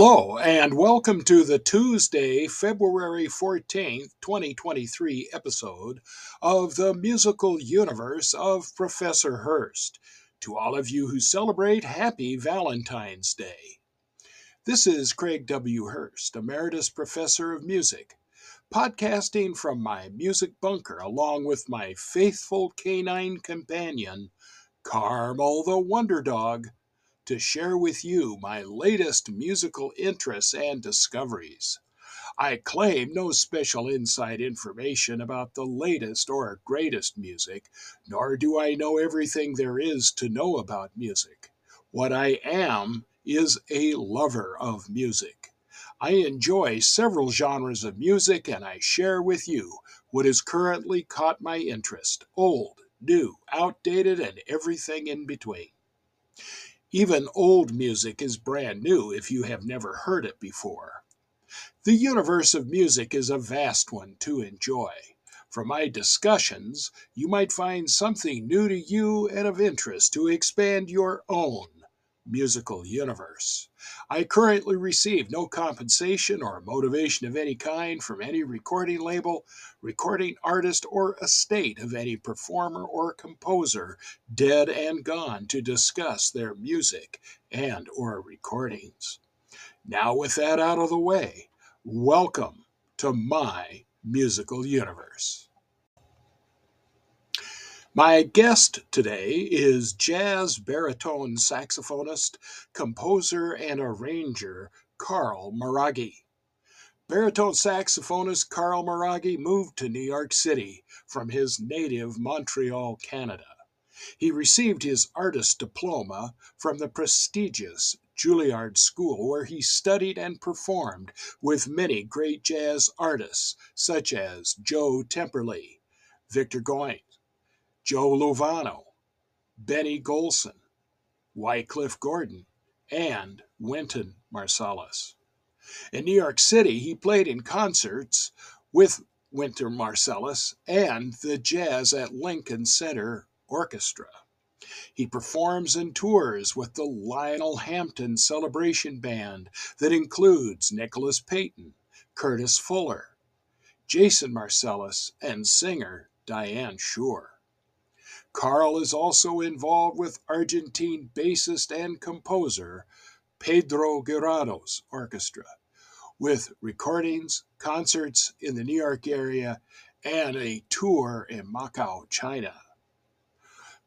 Hello, and welcome to the Tuesday, February 14th, 2023 episode of the musical universe of Professor Hurst. To all of you who celebrate, happy Valentine's Day. This is Craig W. Hurst, Emeritus Professor of Music, podcasting from my music bunker along with my faithful canine companion, Carmel the Wonder Dog to share with you my latest musical interests and discoveries. I claim no special inside information about the latest or greatest music, nor do I know everything there is to know about music. What I am is a lover of music. I enjoy several genres of music and I share with you what has currently caught my interest old, new, outdated, and everything in between. Even old music is brand new if you have never heard it before. The universe of music is a vast one to enjoy. From my discussions, you might find something new to you and of interest to expand your own musical universe. I currently receive no compensation or motivation of any kind from any recording label, recording artist, or estate of any performer or composer dead and gone to discuss their music and or recordings. Now with that out of the way, welcome to my musical universe. My guest today is jazz baritone saxophonist, composer, and arranger Carl Maraghi. Baritone saxophonist Carl Maraghi moved to New York City from his native Montreal, Canada. He received his artist diploma from the prestigious Juilliard School, where he studied and performed with many great jazz artists such as Joe Temperley, Victor Goines, Joe Lovano, Benny Golson, Wycliffe Gordon, and Wynton Marsalis. In New York City, he played in concerts with Wynton Marsalis and the Jazz at Lincoln Center Orchestra. He performs and tours with the Lionel Hampton Celebration Band that includes Nicholas Payton, Curtis Fuller, Jason Marsalis, and singer Diane Schuur. Carl is also involved with Argentine bassist and composer Pedro Giraudo's orchestra, with recordings, concerts in the New York area, and a tour in Macau, China.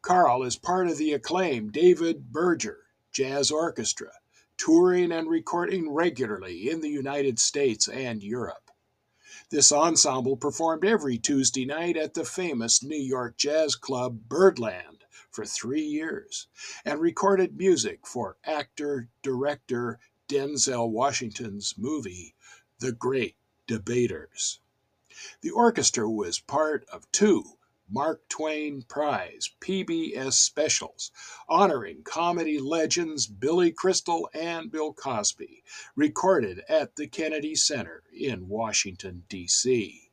Carl is part of the acclaimed David Berger Jazz Orchestra, touring and recording regularly in the United States and Europe. This ensemble performed every Tuesday night at the famous New York jazz club Birdland for three years and recorded music for actor director Denzel Washington's movie, The Great Debaters. The orchestra was part of two Mark Twain Prize PBS specials honoring comedy legends Billy Crystal and Bill Cosby, recorded at the Kennedy Center in Washington, D.C.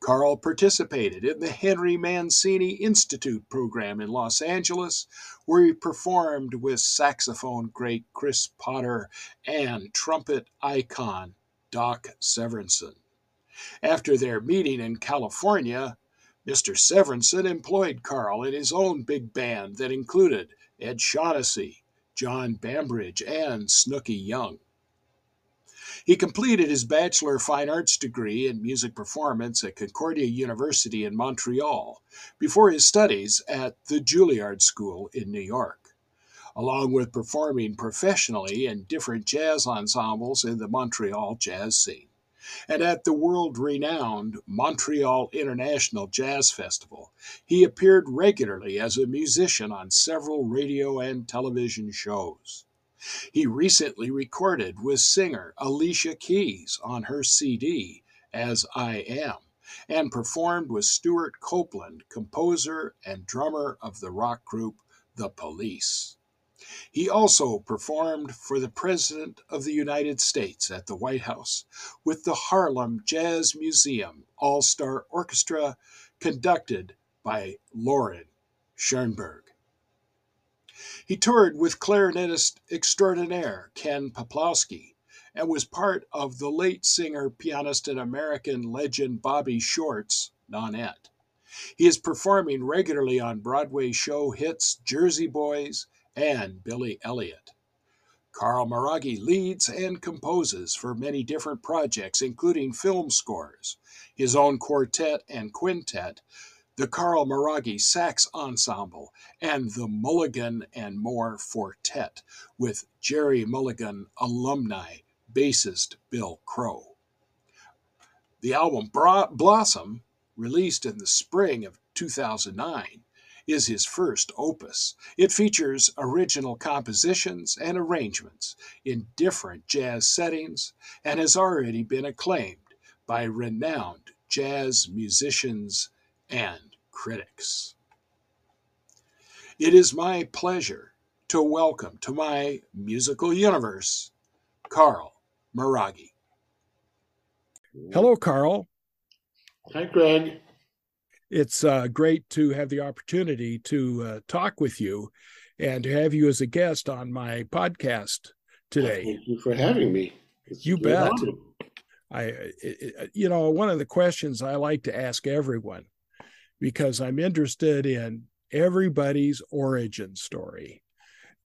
Carl participated in the Henry Mancini Institute program in Los Angeles, where he performed with saxophone great Chris Potter and trumpet icon Doc Severinsen. After their meeting in California, Mr. Severinsen employed Carl in his own big band that included Ed Shaughnessy, John Bambridge, and Snooky Young. He completed his Bachelor of Fine Arts degree in music performance at Concordia University in Montreal before his studies at the Juilliard School in New York. Along with performing professionally in different jazz ensembles in the Montreal jazz scene and at the world renowned Montreal International Jazz Festival, he appeared regularly as a musician on several radio and television shows. He recently recorded with singer Alicia Keys on her CD, As I Am, and performed with Stewart Copeland, composer and drummer of the rock group The Police. He also performed for the President of the United States at the White House with the Harlem Jazz Museum All Star Orchestra, conducted by Loren Schoenberg. He toured with clarinetist extraordinaire Ken Peplowski and was part of the late singer, pianist, and American legend Bobby Short's Nonette. He is performing regularly on Broadway show hits Jersey Boys and Billy Elliot. Carl Maraghi leads and composes for many different projects, including film scores, his own quartet and quintet, the Carl Maraghi Sax Ensemble, and the Mulligan and More Quartet with Gerry Mulligan alumni bassist Bill Crow. The album Blossom, released in the spring of 2009, is his first opus. It features original compositions and arrangements in different jazz settings and has already been acclaimed by renowned jazz musicians and critics. It is my pleasure to welcome to my musical universe Carl Maraghi. Hello, Carl. Hi, Greg. It's uh, great to have the opportunity to uh, talk with you and to have you as a guest on my podcast today. Thank you for having me. It's you bet. I, it, you know, one of the questions I like to ask everyone because I'm interested in everybody's origin story.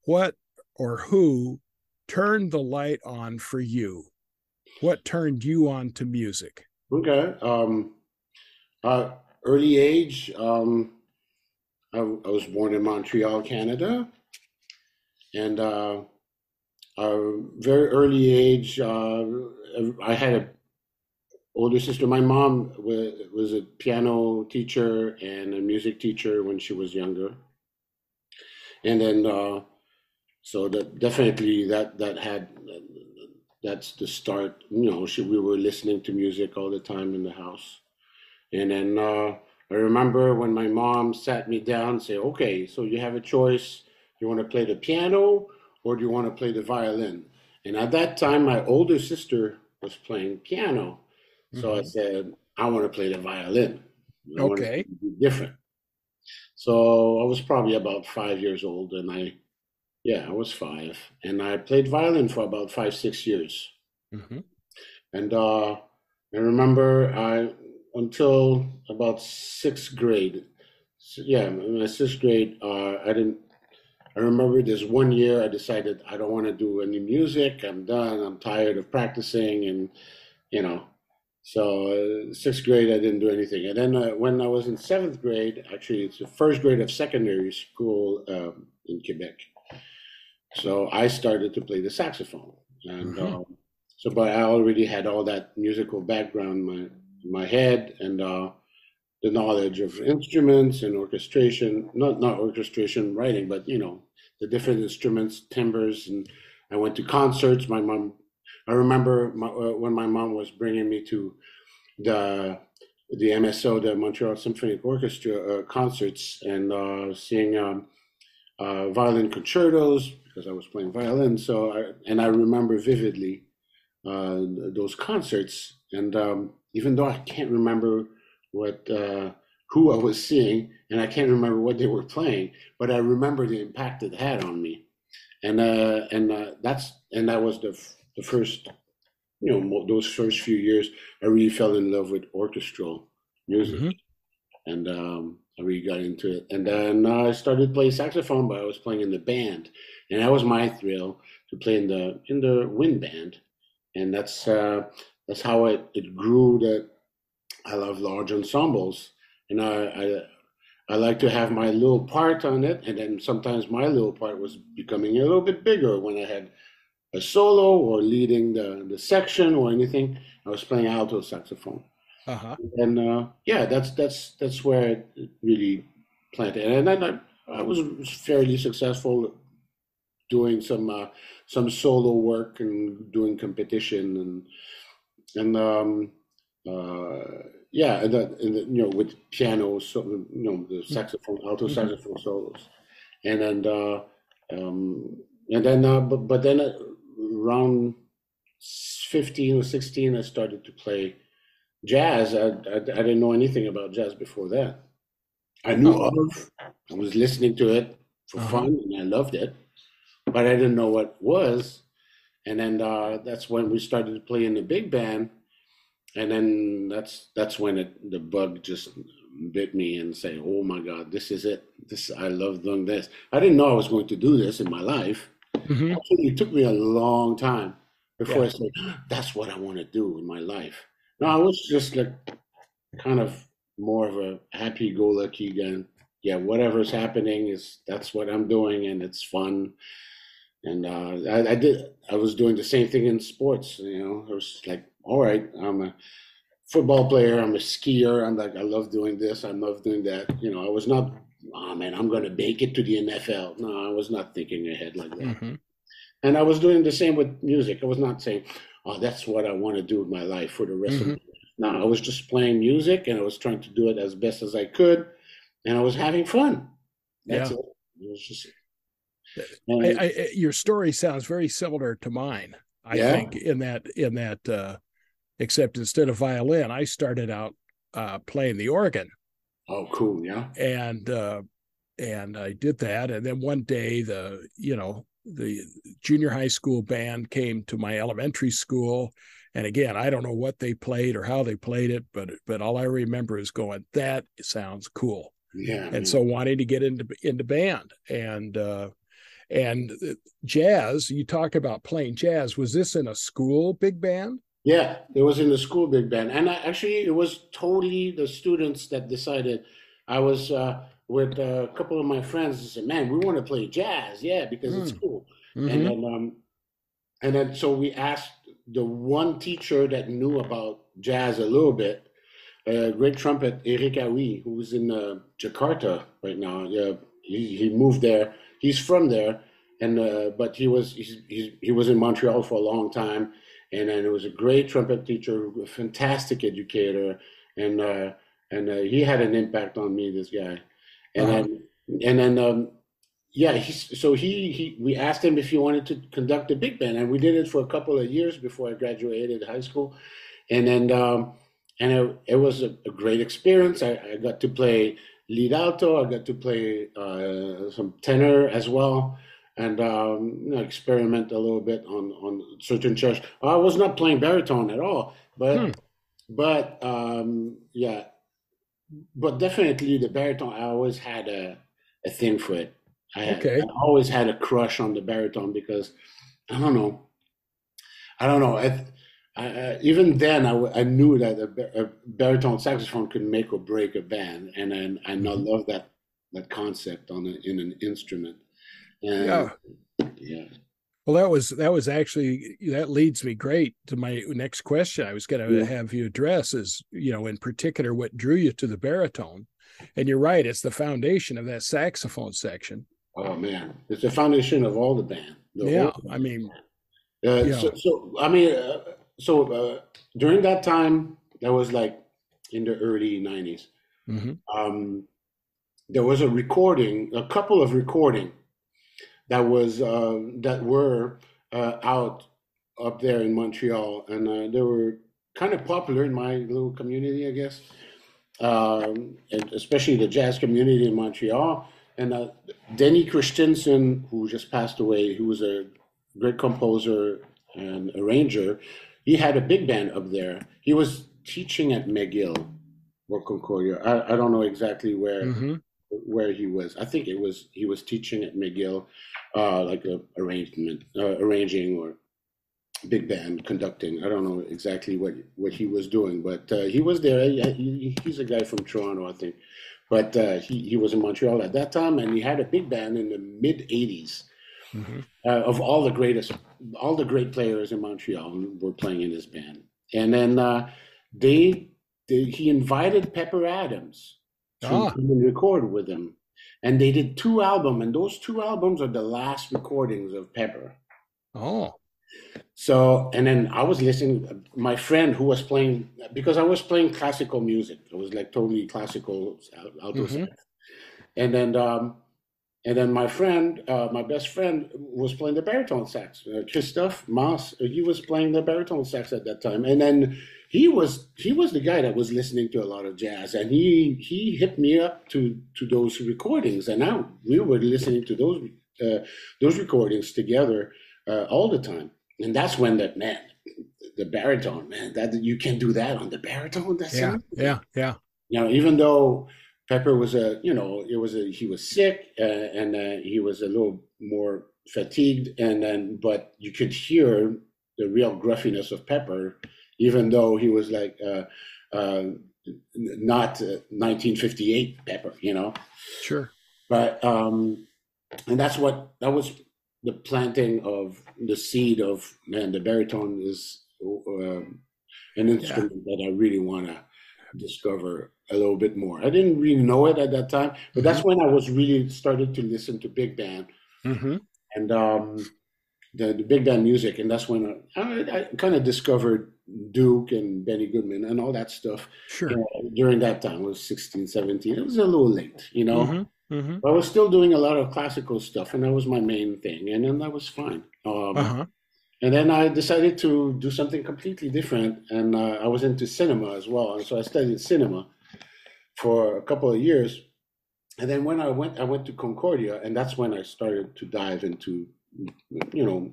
What or who turned the light on for you? What turned you on to music? Okay. Um, uh, early age, um, I, I, was born in Montreal, Canada, and uh, a very early age, uh, I had a older sister. My mom was, was a piano teacher and a music teacher when she was younger, and then uh, so that definitely that that had that's the start. You know, she, we were listening to music all the time in the house. And then uh, I remember when my mom sat me down and said, okay, so you have a choice. You want to play the piano or do you want to play the violin? And at that time, my older sister was playing piano. So mm-hmm. I said, I want to play the violin. I okay. different. So I was probably about five years old and I, yeah, I was five. And I played violin for about five, six years. Mm-hmm. And uh, I remember I until about sixth grade. So, yeah, in my sixth grade, uh, I didn't. I remember this one year I decided I don't want to do any music. I'm done. I'm tired of practicing, and you know. So uh, sixth grade, I didn't do anything. And then uh, when I was in seventh grade, actually, it's the first grade of secondary school um, in Quebec. So I started to play the saxophone, and mm-hmm. um, so but I already had all that musical background. My my head and uh, the knowledge of instruments and orchestration not not orchestration writing but you know the different instruments timbres and i went to concerts. My mom i remember my, uh, when my mom was bringing me to the the mso the montreal symphonic orchestra uh, concerts and uh, seeing um, uh, violin concertos because i was playing violin. So I, and i remember vividly uh, those concerts. And um, even though I can't remember what uh, who I was seeing, and I can't remember what they were playing, but I remember the impact it had on me, and uh, and uh, that's and that was the the first, you know, those first few years I really fell in love with orchestral music, mm-hmm. and um, I really got into it, and then I started playing saxophone, but I was playing in the band, and that was my thrill to play in the in the wind band, and that's uh, that's how it, it grew that I love large ensembles. And I, I, I like to have my little part on it. And then sometimes my little part was becoming a little bit bigger when I had a solo or leading the, the section or anything. I was playing alto saxophone. Uh-huh. And uh, yeah, that's that's that's where it really planted. And then I, I was fairly successful doing some uh, some solo work and doing competition and and um, uh, yeah, and, that, and the, you know with piano, so you know the mm-hmm. saxophone, alto mm-hmm. saxophone solos, and then uh, um, and then uh, but but then around fifteen or sixteen, I started to play jazz. I, I, I didn't know anything about jazz before that. I knew oh. of, I was listening to it for uh-huh. fun, and I loved it, but I didn't know what was. And then uh, that's when we started to play in the big band, and then that's that's when it the bug just bit me and say, "Oh my God, this is it. This I love doing this." I didn't know I was going to do this in my life. Mm-hmm. Actually, it took me a long time before yeah. I said, "That's what I want to do in my life." No, I was just like kind of more of a happy-go-lucky guy. Yeah, whatever's happening is that's what I'm doing, and it's fun. And uh, I, I did. I was doing the same thing in sports. You know, I was like, "All right, I'm a." football player. I'm a skier. I'm like, I love doing this. I love doing that. You know, I was not, oh man, I'm going to make it to the NFL. No, I was not thinking ahead like that. Mm-hmm. And I was doing the same with music. I was not saying, oh, that's what I want to do with my life for the rest mm-hmm. of it. No, I was just playing music and I was trying to do it as best as I could. And I was having fun. That's yeah. it. It was just. I, I, your story sounds very similar to mine. I yeah. think in that in that uh, except instead of violin, I started out uh, playing the organ. Oh, cool! Yeah, and uh, and I did that, and then one day the you know the junior high school band came to my elementary school, and again I don't know what they played or how they played it, but but all I remember is going that sounds cool. Yeah, and so wanting to get into into band and. uh and uh, jazz, you talk about playing jazz. Was this in a school big band? Yeah, it was in the school big band, and I, actually, it was totally the students that decided. I was uh, with a couple of my friends and said, "Man, we want to play jazz, yeah, because mm. it's cool." Mm-hmm. And then, um, and then, so we asked the one teacher that knew about jazz a little bit, a great trumpet, Eric Aoui, who's in uh, Jakarta right now. Yeah, he, he moved there. He's from there, and uh, but he was he's, he's, he was in Montreal for a long time and then it was a great trumpet teacher, a fantastic educator, and uh, and uh, he had an impact on me. This guy, and uh-huh. then and then um, yeah, he, so he he we asked him if he wanted to conduct a big band, and we did it for a couple of years before I graduated high school, and then um, and it, it was a, a, great experience. I, I got to play lead alto, I got to play uh, some tenor as well and um, you know, experiment a little bit on on certain chairs. I was not playing baritone at all, but hmm. but um, yeah, but definitely the baritone. I always had a a thing for it. I, had, okay. I always had a crush on the baritone because I don't know, I don't know. I, I, uh, even then, I, I knew that a, a, baritone saxophone could make or break a band, and and, and mm-hmm. I love that that concept on a, in an instrument. And, yeah. Yeah. Well, that was that was actually that leads me great to my next question. I was going to yeah. have you address is you know in particular what drew you to the baritone, and you're right, it's the foundation of that saxophone section. Oh man, it's the foundation of all the band. The yeah, I mean, uh, yeah. so, so, I mean, uh, so uh, during that time, that was like in the early '90s. Mm-hmm. Um, there was a recording, a couple of recording that was uh, that were uh, out up there in Montreal, and uh, they were kind of popular in my little community, I guess, um, and especially the jazz community in Montreal. And uh, Denny Christianson, who just passed away, who was a great composer and arranger, he had a big band up there. He was teaching at McGill or Concordia. I, I don't know exactly where. Mm-hmm where he was. I think it was he was teaching at McGill, uh, like a arrangement, uh, arranging or big band conducting. I don't know exactly what what he was doing, but uh, he was there. He, he's a guy from Toronto, I think, but uh, he he was in Montreal at that time, and he had a big band in the mid '80s. Mm-hmm. Uh, of all the greatest, all the great players in Montreal were playing in his band, and then uh, they, they he invited Pepper Adams to ah. record with him and they did two albums, and those two albums are the last recordings of Pepper. Oh. So, and then I was listening. My friend who was playing because I was playing classical music. It was like totally classical alto mm-hmm. And then, um, and then my friend, uh, my best friend, was playing the baritone sax. Uh, Christophe Mass, uh, he was playing the baritone sax at that time. And then he was he was the guy that was listening to a lot of jazz, and he he hit me up to to those recordings, and now we were listening to those uh, those recordings together uh, all the time, and that's when that man, the baritone man, that you can do that on the baritone. That's yeah, yeah, yeah. You know, even though Pepper was a you know it was a he was sick uh, and uh, he was a little more fatigued, and then but you could hear the real gruffiness of Pepper, even though he was like uh, uh, not 1958 uh, Pepper, you know. Sure. But um, and that's what that was the planting of the seed of man. The baritone is um, an instrument yeah. that I really want to discover a little bit more. I didn't really know it at that time, but mm-hmm. that's when I was really started to listen to big band. Mm-hmm. And um, the, the big band music, and that's when I, I, I kind of discovered Duke and Benny Goodman and all that stuff. Sure. Uh, during that time, I was 16, 17. It was a little late, you know. Mm-hmm. Mm-hmm. I was still doing a lot of classical stuff, and that was my main thing, and then that was fine. Um, uh-huh. And then I decided to do something completely different, and uh, I was into cinema as well, and so I studied cinema for a couple of years. And then when I went, I went to Concordia, and that's when I started to dive into you know,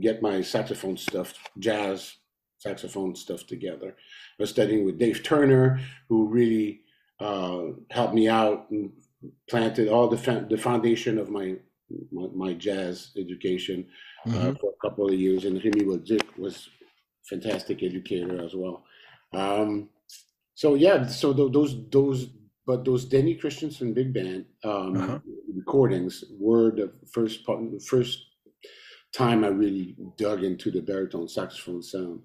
get my saxophone stuff, jazz saxophone stuff together. I was studying with Dave Turner, who really uh, helped me out and planted all the the foundation of my my, my jazz education mm-hmm. uh, for a couple of years. And Remy Wodzik was fantastic educator as well. Um, so yeah, so th- those those but those Denny Christianson big band um, uh-huh. recordings were the first part, first time I really dug into the baritone saxophone sound.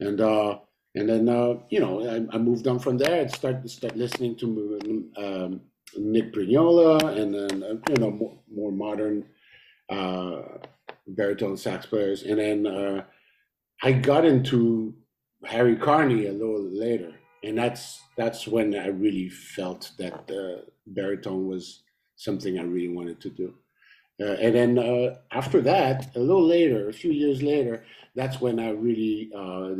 And uh, and then uh, you know I, I, moved on from there. and started start listening to um, Nick Brignola and then uh, you know more, more modern uh, baritone sax players. And then uh, I got into Harry Carney a little later, and that's that's when I really felt that uh, baritone was something I really wanted to do. Uh, and then uh, after that, a little later, a few years later, that's when I really uh,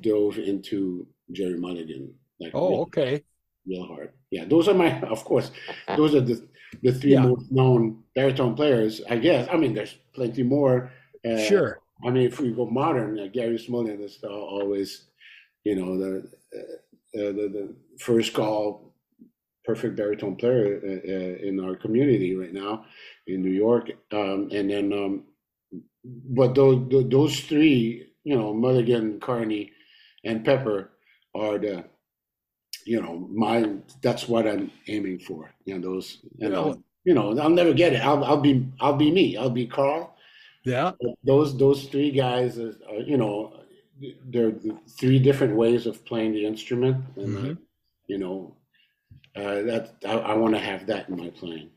dove into Gerry Mulligan. Like oh, okay. Real hard. Yeah, those are my, of course, those are the the three yeah. most known baritone players, I guess. I mean, there's plenty more. Uh, sure. I mean, if we go modern, uh, Gary Smulyan is always, you know, the, uh, the the first call perfect baritone player in our community right now in New York, um, and then um, but those those three, you know, Mulligan, Carney, and Pepper are the you know my that's what I'm aiming for. You know those you know you know I'll never get it. I'll I'll be I'll be me. I'll be Carl. Yeah. But those those three guys, are, you know, they're three different ways of playing the instrument, and uh, mm-hmm. uh, you know, uh, that I, I want to have that in my playing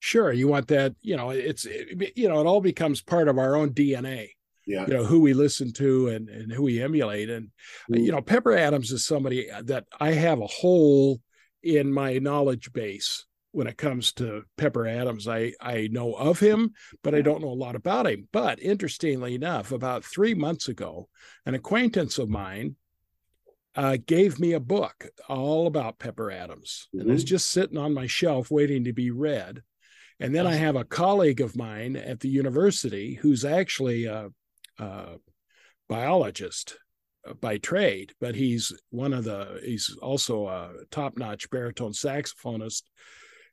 sure you want that you know it's it, you know it all becomes part of our own dna yeah. you know who we listen to and and who we emulate and mm. you know pepper adams is somebody that i have a hole in my knowledge base when it comes to pepper adams i i know of him but i don't know a lot about him but interestingly enough about three months ago an acquaintance of mine uh, gave me a book all about Pepper Adams, mm-hmm. and it's just sitting on my shelf waiting to be read. And then I have a colleague of mine at the university who's actually a, a biologist uh, by trade, but he's one of the, he's also a top notch baritone saxophonist.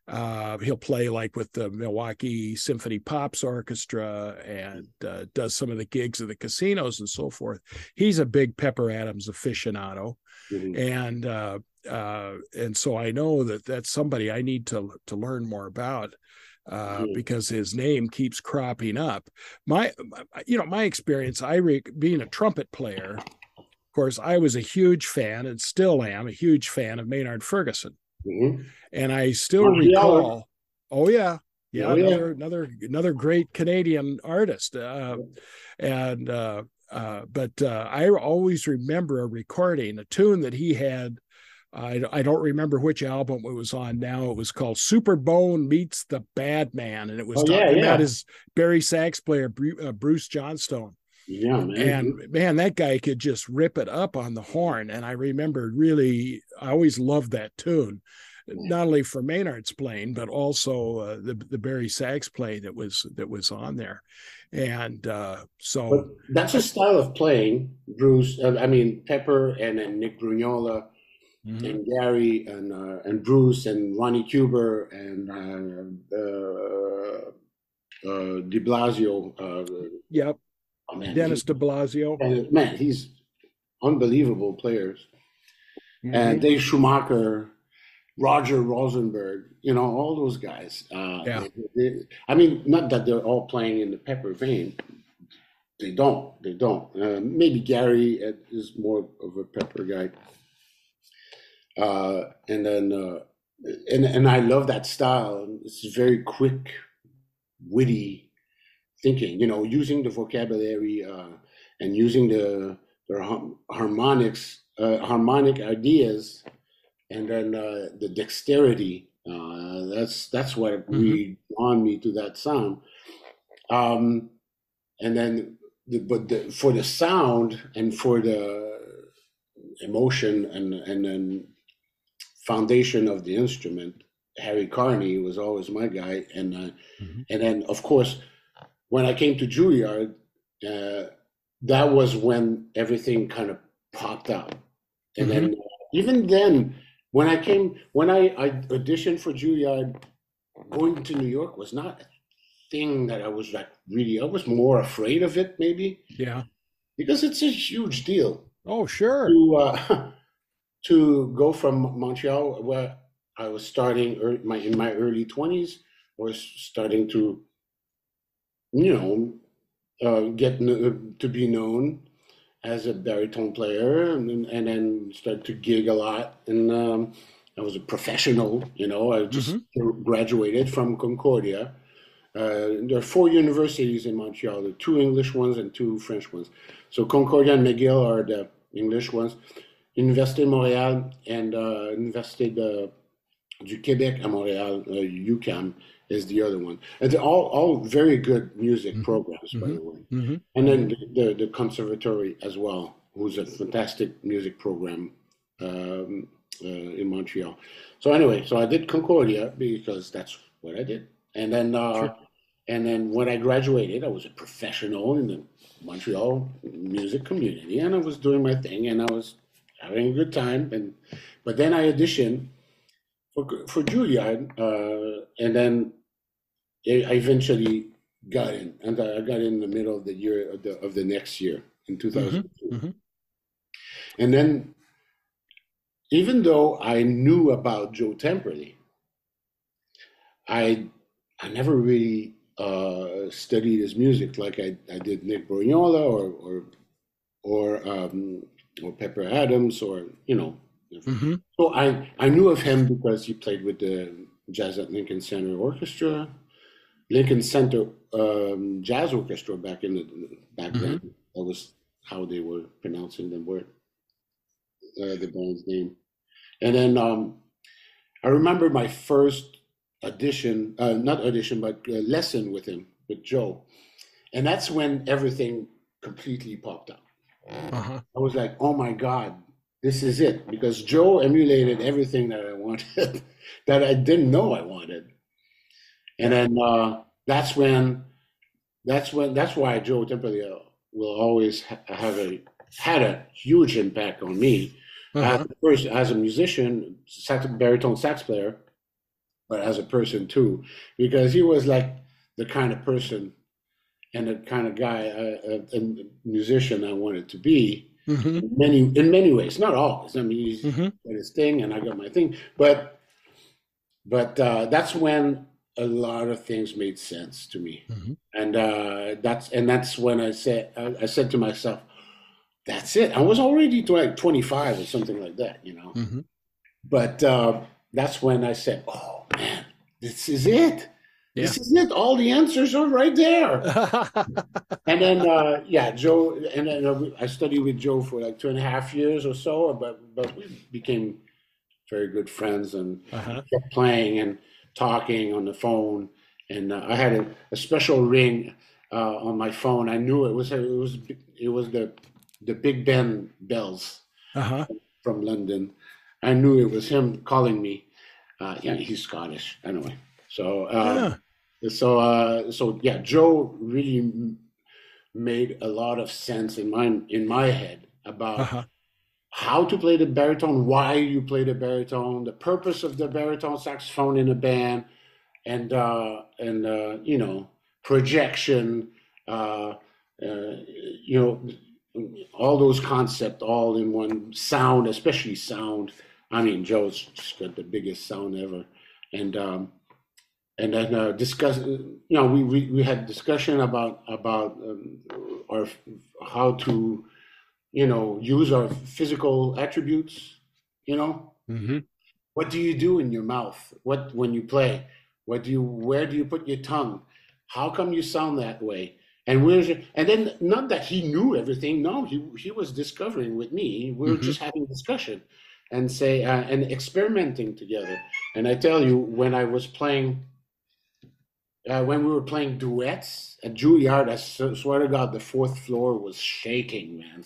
Uh, he'll play like with the Milwaukee Symphony Pops Orchestra and uh, does some of the gigs at the casinos and so forth. He's a big Pepper Adams aficionado, mm-hmm. and uh, uh, and so I know that that's somebody I need to to learn more about uh, mm-hmm. because his name keeps cropping up. My, you know, my experience, I re- being a trumpet player, of course, I was a huge fan and still am a huge fan of Maynard Ferguson, mm-hmm. and I still oh, recall. Oh yeah, yeah, oh, another yeah. another another great Canadian artist, uh, and uh, uh, but uh, I always remember a recording, a tune that he had I, I don't remember which album it was on now. It was called Superbone Meets the Bad Man, and it was oh, talking yeah, yeah. about his Barry sax player uh, Bruce Johnstone. Yeah, man. And man, that guy could just rip it up on the horn. And I remember really, I always loved that tune, not only for Maynard's playing, but also uh, the the Barry sax play that was that was on there. And uh, so but that's a style of playing, Bruce. Uh, I mean, Pepper and, and Nick Brignola mm-hmm. and Gary and uh, and Bruce and Ronnie Cuber and uh, uh, uh DiBlasio. Uh, yep. Oh, man, Denis DiBlasio. And, man, he's unbelievable players. Mm-hmm. And Dave Schumacher, Roger Rosenberg, you know, all those guys. Uh, yeah. They, they, I mean, not that they're all playing in the Pepper vein. They don't. They don't. Uh, maybe Gary is more of a Pepper guy. Uh, and then, uh, and and I love that style. It's very quick, witty thinking. You know, using the vocabulary uh, and using the the harmonics, uh, harmonic ideas, and then uh, the dexterity. Uh, that's that's what mm-hmm. really drawn me to that sound. Um, and then, the, but the, for the sound and for the emotion and and then foundation of the instrument, Harry Carney was always my guy, and uh, mm-hmm. and then of course when I came to Juilliard, uh, that was when everything kind of popped up, and mm-hmm. then uh, even then when I came when I, I auditioned for Juilliard, going to New York was not a thing that I was like really. I was more afraid of it, maybe. Yeah. Because it's a huge deal. Oh sure. To, uh, to go from Montreal, where I was starting my in my early twenties, was starting to, you know, uh, get to be known as a baritone player, and, and then started to gig a lot. And um, I was a professional. You know, I just mm-hmm. graduated from Concordia. Uh, there are four universities in Montreal: the two English ones and two French ones. So Concordia and McGill are the English ones. Université Montréal and uh, Université de, du Québec à Montréal, uh, UQAM, is the other one. And they're all, all very good music mm-hmm. programs, mm-hmm. by the way. Mm-hmm. And then the, the, the, Conservatory as well, who's a fantastic music program um, uh, in Montreal. So anyway, so I did Concordia because that's what I did. And then, uh, sure. and then when I graduated, I was a professional in the Montreal music community, and I was doing my thing, and I was having a good time. And but then I auditioned for for Juilliard, uh, and then I eventually got in, and I got in the middle of the year of the of the next year in 2002. Mm-hmm. Mm-hmm. And then, even though I knew about Joe Temperley, I I never really uh, studied his music like I, I did Nick Brignola or or or um, or Pepper Adams or you know. Mm-hmm. So I I knew of him because he played with the Jazz at Lincoln Center Orchestra, Lincoln Center um, Jazz Orchestra back in the back mm-hmm. then. That was how they were pronouncing the word, uh, the band's name. And then um, I remember my first audition, uh, not audition, but uh, lesson with him, with Joe. And that's when everything completely popped up. Uh-huh. I was like, oh my God, this is it. Because Joe emulated everything that I wanted, that I didn't know I wanted. And then uh, that's when, that's when, that's why Joe Temperley will always ha- have a, had a huge impact on me. Uh-huh. As, first, as a musician, sax, baritone sax player, but as a person too, because he was like the kind of person and the kind of guy, uh, and musician I wanted to be. Mm-hmm. In many in many ways, not always. I mean, he's mm-hmm. got his thing, and I got my thing. But but uh, that's when a lot of things made sense to me, mm-hmm. and uh, that's and that's when I said I, I, said to myself, "That's it." I was already like twenty five or something like that, you know. Mm-hmm. But uh, that's when I said, "Oh man, this is it." Yeah. This is it. All the answers are right there. and then, uh, yeah, Joe, and then uh, I studied with Joe for like two and a half years or so, but but we became very good friends and uh-huh. kept playing and talking on the phone. And uh, I had a, a special ring uh, on my phone. I knew it was it was it was the the Big Ben bells uh-huh. from London. I knew it was him calling me. Uh, yeah, he's Scottish anyway. So uh, yeah. So uh, so yeah, Joe really made a lot of sense in my in my head about uh-huh. how to play the baritone, why you play the baritone, the purpose of the baritone saxophone in a band, and uh, and uh, you know projection, uh, uh, you know all those concepts all in one sound, especially sound. I mean, Joe's just got the biggest sound ever, and um, and then uh, discuss. You know, we, we we had discussion about about um, our how to, you know, use our physical attributes. You know, mm-hmm. what do you do in your mouth? What when you play? What do you? Where do you put your tongue? How come you sound that way? And where's your, and then not that he knew everything. No, he he was discovering with me. We were mm-hmm. just having discussion and say uh, and experimenting together. And I tell you, when I was playing, uh, when we were playing duets at Juilliard, I swear to God, the fourth floor was shaking, man,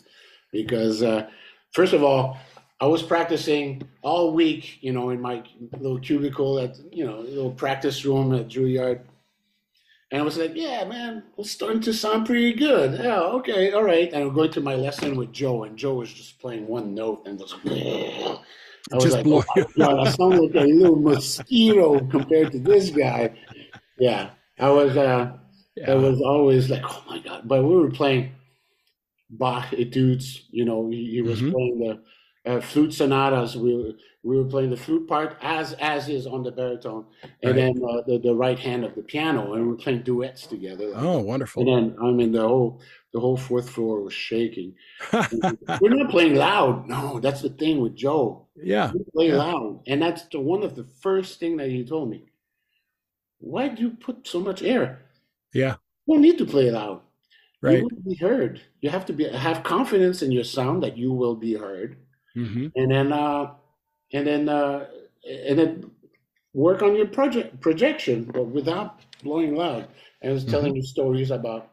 because uh, first of all, I was practicing all week, you know, in my little cubicle at you know little practice room at Juilliard and I was like, yeah, man, it's starting to sound pretty good. Yeah, okay, all right. And I'm going to my lesson with Joe, and Joe was just playing one note and was, I was just like, oh God, I sound like a little mosquito compared to this guy. Yeah, I was, uh, yeah. I was always like, oh my God. But we were playing Bach etudes, you know, he, he was mm-hmm. playing the uh, flute sonatas. We were, we were playing the flute part as as is on the baritone, and right. then uh, the the right hand of the piano, and we were playing duets together. Oh, wonderful! And then I mean the whole the whole fourth floor was shaking. we're not playing loud. No, that's the thing with Joe. Yeah, we play yeah. loud, and that's the one of the first thing that he told me. Why do you put so much air? Yeah, you don't need to play loud. Right, you will be heard. You have to be have confidence in your sound that you will be heard Mm-hmm. And then, uh, and then, uh, and then work on your project projection, but without blowing loud. And I was telling mm-hmm. you stories about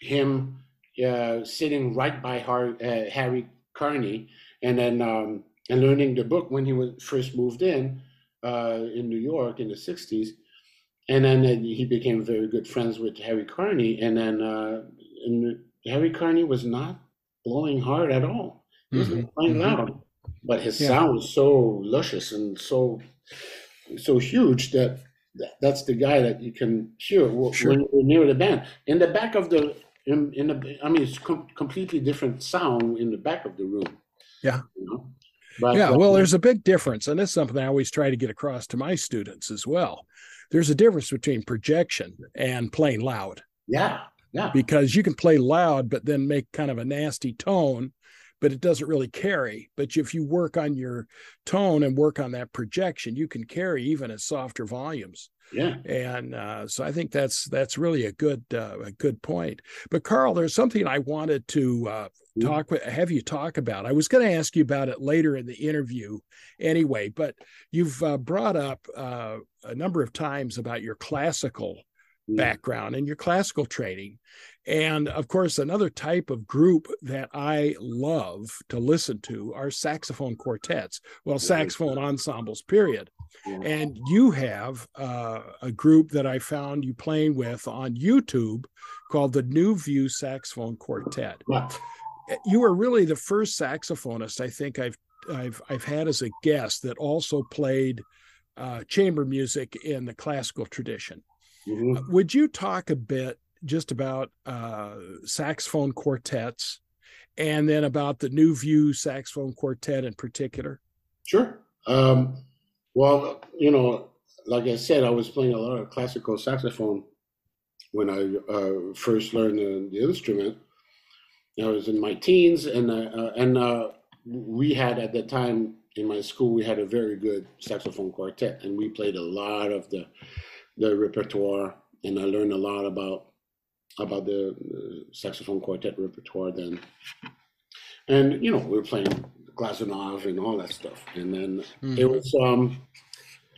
him uh, sitting right by Har- uh, Harry Carney, and then um, and learning the book when he was first moved in uh, in New York in the '60s, and then he became very good friends with Harry Carney, and then uh, and Harry Carney was not blowing hard at all. He's mm-hmm. playing mm-hmm. loud, but his yeah. sound is so luscious and so so huge that that's the guy that you can hear sure. when you're near the band. In the back of the in, in the I mean it's com- completely different sound in the back of the room. Yeah. You know? But, yeah, well, there's a big difference, and it's something I always try to get across to my students as well. There's a difference between projection and playing loud. Yeah, yeah. Because you can play loud, but then make kind of a nasty tone, but it doesn't really carry. But if you work on your tone and work on that projection, you can carry even at softer volumes. Yeah. And uh, so I think that's that's really a good uh, a good point. But Carl, there's something I wanted to uh, talk with have you talk about. I was going to ask you about it later in the interview anyway, but you've uh, brought up uh, a number of times about your classical background and your classical training. And of course, another type of group that I love to listen to are saxophone quartets, well, saxophone ensembles, period. And you have uh, a group that I found you playing with on YouTube called the New View Saxophone Quartet. You are really the first saxophonist I think I've I've I've had as a guest that also played uh, chamber music in the classical tradition. Mm-hmm. Uh, would you talk a bit just about uh, saxophone quartets and then about the New View saxophone quartet in particular? Sure. Um, well, you know, like I said, I was playing a lot of classical saxophone when I uh, first learned the, the, instrument. I was in my teens, and uh, uh and uh, we had at that time in my school we had a very good saxophone quartet, and we played a lot of the the repertoire, and I learned a lot about about the, saxophone quartet repertoire then. And you know, we were playing Glazunov and all that stuff, and then mm-hmm. it was um,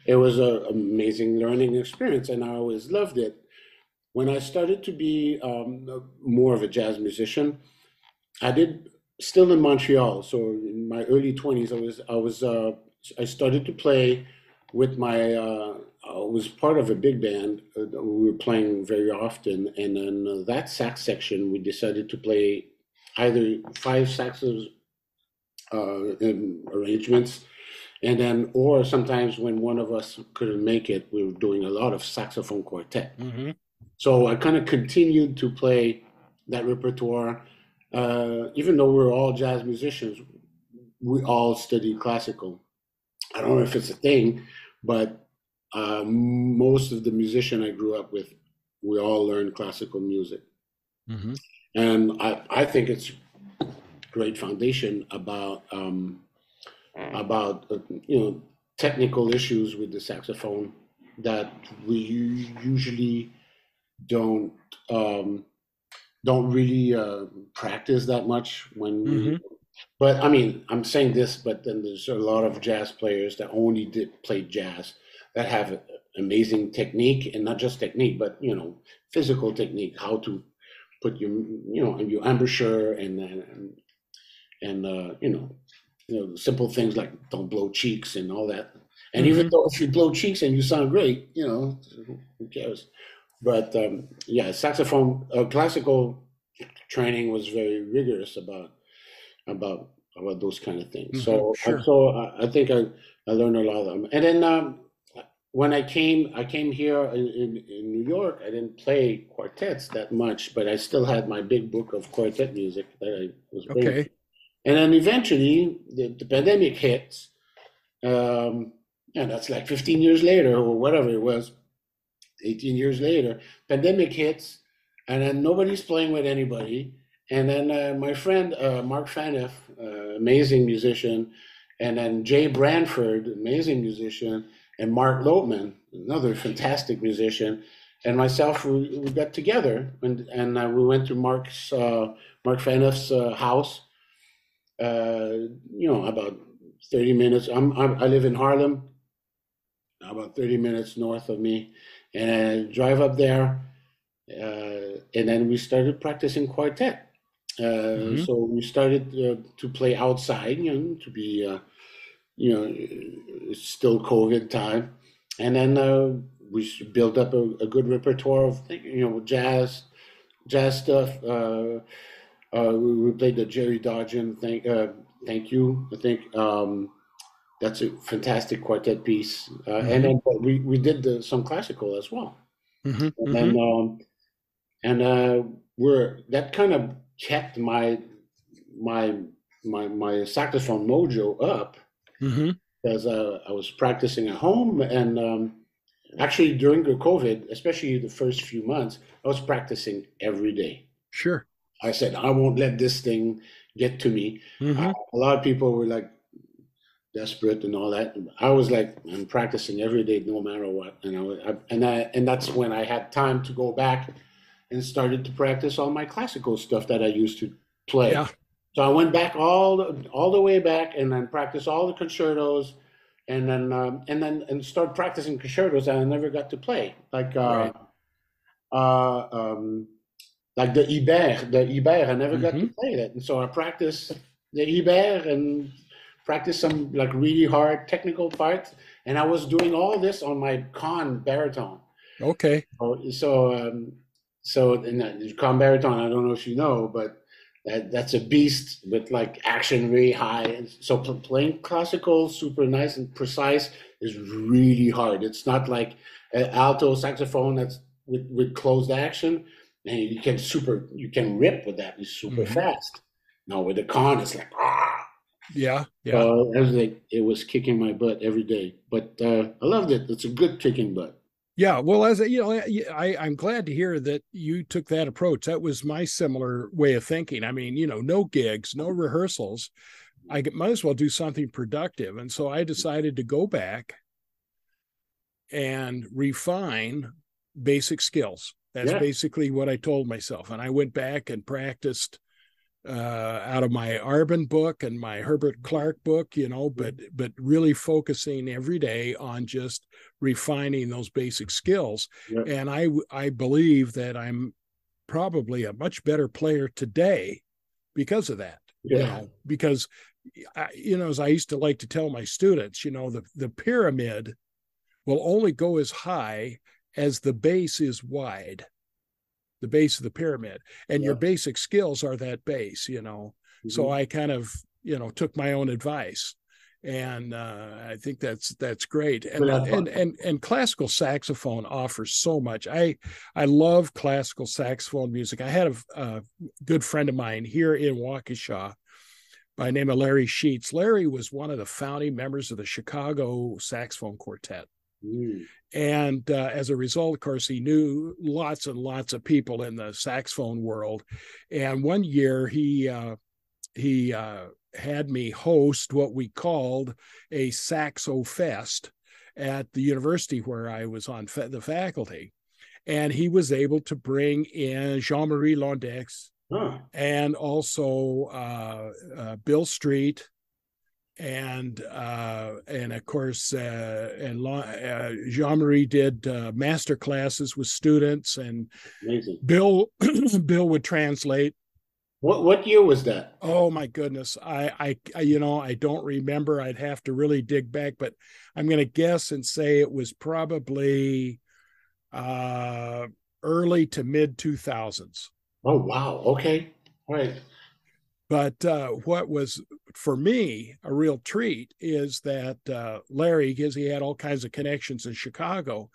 it was an amazing learning experience, and I always loved it. when I started to be um, more of a jazz musician, I did still in Montreal. So in my early twenties, I was I was uh, I started to play with my. Uh, I was part of a big band. Uh, we were playing very often, and then uh, that sax section, we decided to play either five saxes uh, in arrangements, and then or sometimes when one of us couldn't make it, we were doing a lot of saxophone quartet. Mm-hmm. So I kind of continued to play that repertoire uh, even though we're all jazz musicians, we all study classical. I don't know if it's a thing, but uh, most of the musician I grew up with, we all learned classical music, mm-hmm. and I, I think it's great foundation about um, about uh, you know technical issues with the saxophone that we usually don't um, don't really uh, practice that much when mm-hmm. but i mean i'm saying this but then there's a lot of jazz players that only did play jazz that have amazing technique and not just technique but you know physical technique how to put your you know your embouchure and and and uh, you know you know simple things like don't blow cheeks and all that and mm-hmm. even though if you blow cheeks and you sound great you know who cares but um, yeah, saxophone uh, classical training was very rigorous about about about those kind of things. Mm-hmm, so sure. so I, I, think I, I learned a lot of them. And then um, when I came I came here in, in, in, New York, I didn't play quartets that much, but I still had my big book of quartet music that I was. Okay. And then eventually the, the pandemic hits. Um, and that's like 15 years later or whatever it was 18 years later, pandemic hits, and then nobody's playing with anybody. And then uh, my friend uh, Mark Phaneuf, uh, amazing musician, and then Jay Brandford, amazing musician, and Mark Lopeman, another fantastic musician, and myself, we, we got together and and uh, we went to Mark's uh, Mark Phaneuf's uh, you know, about 30 minutes. I'm, I'm I live in Harlem, about 30 minutes north of me and I drive up there. Uh, and then we started practicing quartet. Uh, mm-hmm. So we started uh, to play outside, you know, to be, uh, you know, it's still COVID time. And then uh, we built up a, a, good repertoire of, you know, jazz, jazz stuff. Uh, we, we, played the Jerry Dodgion, thank, thank you, I think. Um, that's a fantastic quartet piece. Uh, mm-hmm. And then we, we did the, some classical as well. Mm-hmm. And then, mm-hmm. um, and uh, we're that kind of kept my my my my saxophone mojo up mm-hmm. because uh, I was practicing at home and um, actually during the COVID, especially the first few months, I was practicing every day. Sure. I said I won't let this thing get to me. Mm-hmm. Uh, a lot of people were like, desperate and all that. I was like, I'm practicing every day, no matter what. And I, I, and I, and that's when I had time to go back and started to practice all my classical stuff that I used to play. Yeah. So I went back all the, all the way back and then practiced all the concertos, and then um, and then and start practicing concertos that I never got to play, like uh, right. uh, um, like the Ibert, the Ibert. I never mm-hmm. got to mm-hmm. play that, and so I practiced the Ibert and practice some like really hard technical parts. And I was doing all this on my Conn baritone. Okay. So, so, um, so in the Conn baritone, I don't know if you know, but that, that's a beast with like action really high. And so playing classical, super nice and precise is really hard. It's not like an alto saxophone that's with, with closed action. And you can super, you can rip with that. It's super mm-hmm. fast. Now with the Conn it's like, ah, yeah, yeah. Uh, it was like it was kicking my butt every day, but uh, I loved it. It's a good kicking butt. Yeah, well, as you know, I, I'm glad to hear that you took that approach. That was my similar way of thinking. I mean, you know, no gigs, no rehearsals. I might as well do something productive, and so I decided to go back and refine basic skills. That's yeah. basically what I told myself, and I went back and practiced uh, out of my Arban book and my Herbert Clarke book, you know, but but really focusing every day on just refining those basic skills. Yeah. And I I believe that I'm probably a much better player today because of that. Yeah. You know, because I, you know, as I used to like to tell my students, you know, the the pyramid will only go as high as the base is wide the base of the pyramid and yeah. your basic skills are that base you know mm-hmm. so i kind of you know took my own advice and uh, I think that's that's great. And, and and and classical saxophone offers so much. I I love classical saxophone music. I had a, a good friend of mine here in Waukesha by name of Larry Sheets. Larry was one of the founding members of the Chicago Saxophone Quartet. Mm. And uh, as a result, of course, he knew lots and lots of people in the saxophone world. And one year, he uh, he uh, had me host what we called a Saxo Fest at the university where I was on fa- the faculty. And he was able to bring in Jean Marie Londeix huh. and also uh, uh, Bill Street and uh, and of course uh, and uh, Jean Marie did uh, master classes with students, and Amazing. Bill Bill would translate. What what year was that? Oh my goodness, I, I, I you know I don't remember. I'd have to really dig back, but I'm going to guess and say it was probably uh, early to mid 2000s. Oh wow! Okay, all right. But uh, what was for me a real treat is that uh, Larry, because he had all kinds of connections in Chicago,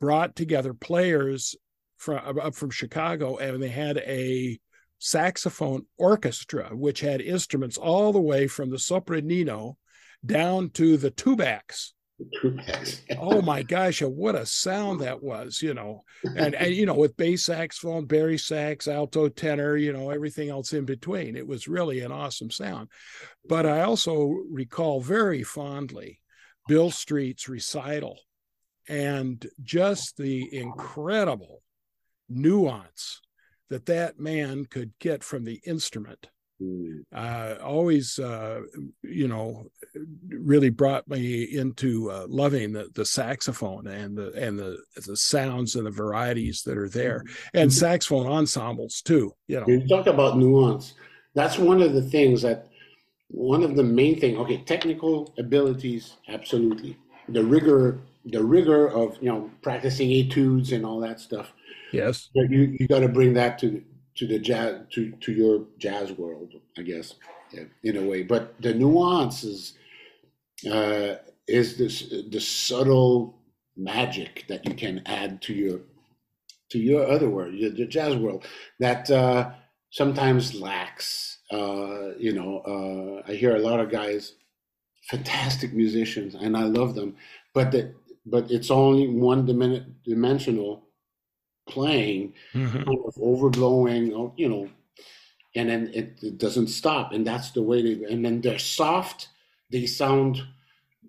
brought together players from up from Chicago, and they had a saxophone orchestra which had instruments all the way from the sopranino down to the oh my gosh, what a sound that was, you know. And and you know, with bass saxophone, bari sax, alto tenor, you know, everything else in between. It was really an awesome sound. But I also recall very fondly Bill Street's recital and just the incredible nuance that that man could get from the instrument. Uh, always, uh, you know, really brought me into uh, loving the, the saxophone and the and the the sounds and the varieties that are there, and mm-hmm. saxophone ensembles too. You know, you talk about nuance. That's one of the things that one of the main thing. Okay, technical abilities, absolutely. The rigor, the rigor of you know practicing etudes and all that stuff. Yes, you you got to bring that to to the jazz to to your jazz world, I guess, in a way. But the nuances uh, is this the subtle magic that you can add to your to your other world, your, your jazz world, that uh, sometimes lacks. Uh, you know, uh, I hear a lot of guys, fantastic musicians, and I love them, but that but it's only one dimensional playing, mm-hmm. kind of overblowing, you know, and then it, it, doesn't stop, and that's the way they. And then they're soft. They sound.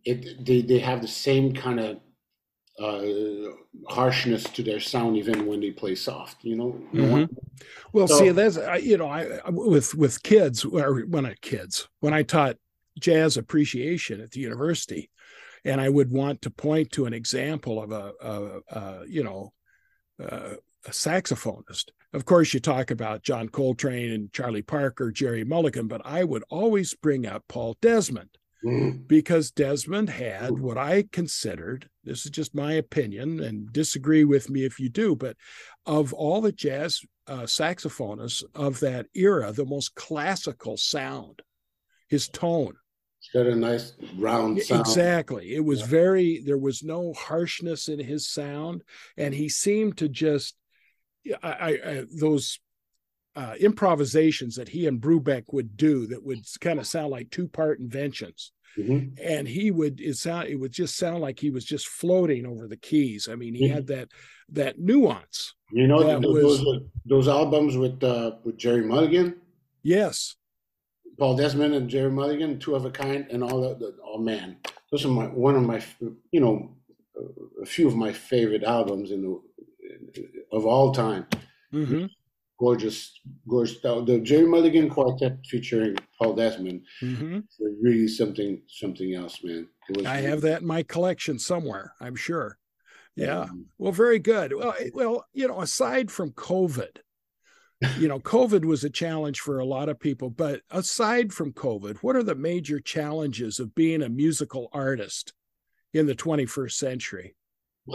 It. They they have the same kind of uh, harshness to their sound even when they play soft. You know. Mm-hmm. Well, so, see, that's you know, I with with kids or when I kids when I taught jazz appreciation at the university, and I would want to point to an example of a, a, a you know uh, a saxophonist. Of course, you talk about John Coltrane and Charlie Parker, Gerry Mulligan, but I would always bring up Paul Desmond mm. because Desmond had what I considered this is just my opinion, and disagree with me if you do, but of all the jazz uh, saxophonists of that era, the most classical sound, his tone, got a nice round sound. Exactly. It was yeah. very, there was no harshness in his sound. And he seemed to just, I, I, those uh, improvisations that he and Brubeck would do that would kind of sound like two part inventions. Mm-hmm. And he would it sound it would just sound like he was just floating over the keys. I mean, he mm-hmm. had that that nuance. You know those, was, those albums with uh, with Gerry Mulligan. Yes, Paul Desmond and Gerry Mulligan, two of a kind, and all the, oh man, those are my one of my you know a few of my favorite albums in the of all time. Mm-hmm. gorgeous, gorgeous. The Gerry Mulligan Quartet featuring Paul Desmond, mm-hmm. really something, something else, man. I have that in my collection somewhere. I'm sure. Yeah. Well, very good. Well, well, you know, aside from COVID, you know, COVID was a challenge for a lot of people, but aside from COVID, what are the major challenges of being a musical artist in the 21st century?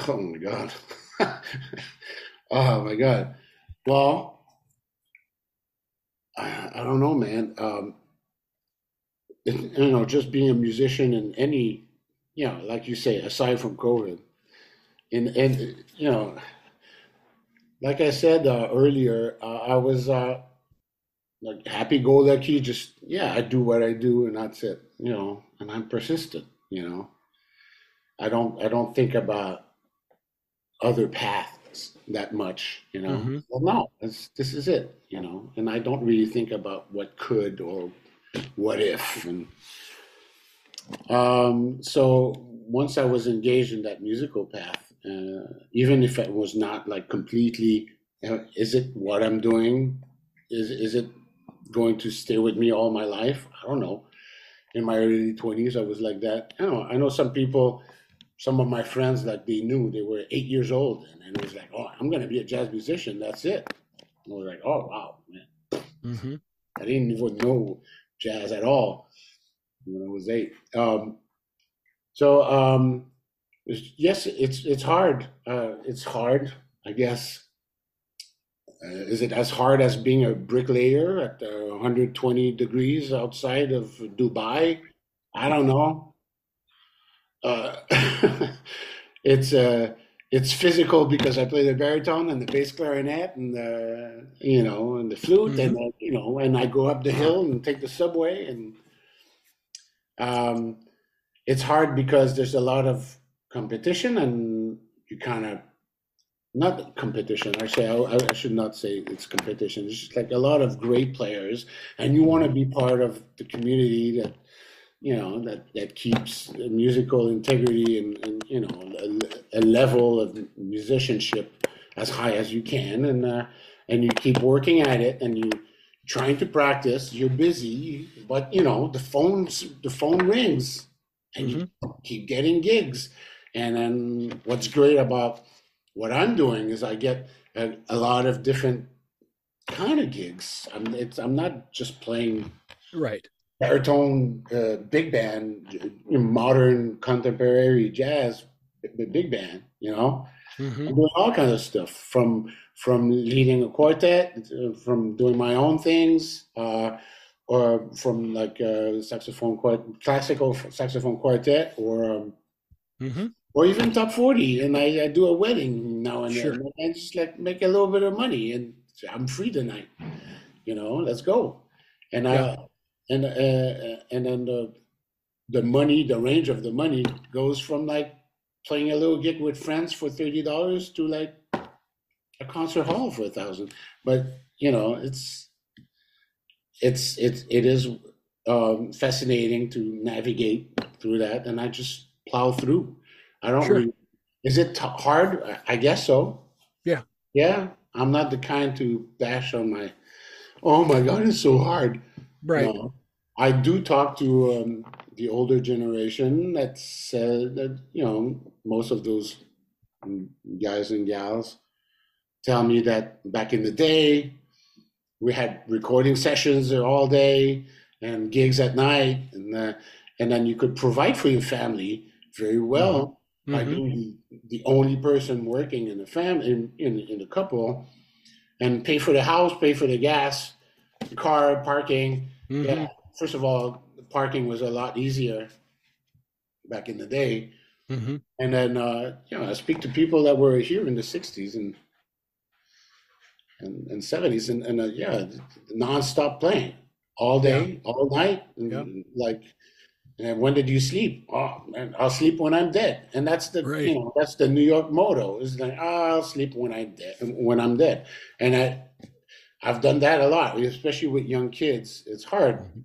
Oh my God. oh my God. Well, I, don't know, man. Um, you know, just being a musician in any, you know, like you say, aside from COVID, and and you know, like I said uh, earlier, uh, I was uh, like happy go lucky. Just yeah, I do what I do, and that's it. You know, and I'm persistent. You know, I don't I don't think about other paths that much. You know, mm-hmm. well, no, this is it. You know, and I don't really think about what could or what if and. Um, so once I was engaged in that musical path, even if it was not like completely uh, is it what i'm doing? Is is it going to stay with me all my life? I don't know. In my early 20s i was like that. I know. I know some people some of my friends like they knew. They were eight years old and, and it was like oh i'm going to be a jazz musician. That's it. And was like oh wow man. Mm-hmm. i didn't even know jazz at all when i was eight. Um, so um, yes, it's it's hard. Uh, it's hard, I guess. Uh, is it as hard as being a bricklayer at uh, 120 degrees outside of Dubai? I don't know. Uh, it's uh, it's physical because I play the baritone and the bass clarinet and the you know and the flute mm-hmm. and you know and I go up the hill and take the subway and um, it's hard because there's a lot of competition and you kind of not competition i say I, I, should not say it's competition it's just like a lot of great players and you want to be part of the community that you know that that keeps musical integrity and, and you know a, a, level of musicianship as high as you can and uh, and you keep working at it and you trying to practice you're busy but you know the phones the phone rings and mm-hmm. you keep getting gigs and then what's great about what I'm doing is I get a, a lot of different kind of gigs. I'm it's I'm not just playing right baritone uh, big band, modern contemporary jazz big band. You know, mm-hmm. I'm doing all kinds of stuff from from leading a quartet, uh, from doing my own things. Uh, or from like uh, saxophone quartet, classical saxophone quartet, or um, mm-hmm or even top 40 and I, I do a wedding now and sure. then and just like make a little bit of money and I'm free tonight you know let's go and yeah. I and uh, and then the the money the range of the money goes from like playing a little gig with friends for $30 to like a concert hall for a thousand but you know it's it's it's it is um, fascinating to navigate through that and I just plow through I don't. Sure. Really, is it t- hard? I guess so. Yeah. Yeah. I'm not the kind to bash on my. Oh my God, it's so hard. Right. No. I do talk to um, the older generation that said that you know most of those guys and gals tell me that back in the day we had recording sessions all day and gigs at night and uh, and then you could provide for your family very well mm-hmm. by being the only person working in the family in, in, in the couple and pay for the house pay for the gas the car parking mm-hmm. yeah first of all the parking was a lot easier back in the day mm-hmm. and then uh, you know i speak to people that were here in the 60s and and, and 70s and, and uh, yeah non-stop playing all day yeah. all night and, yeah. like and when did you sleep? Oh, man, I'll sleep when I'm dead. And that's the right. you know that's the New York motto. Is like oh, I'll sleep when I'm dead. When I'm dead, and I I've done that a lot, especially with young kids. It's hard mm-hmm.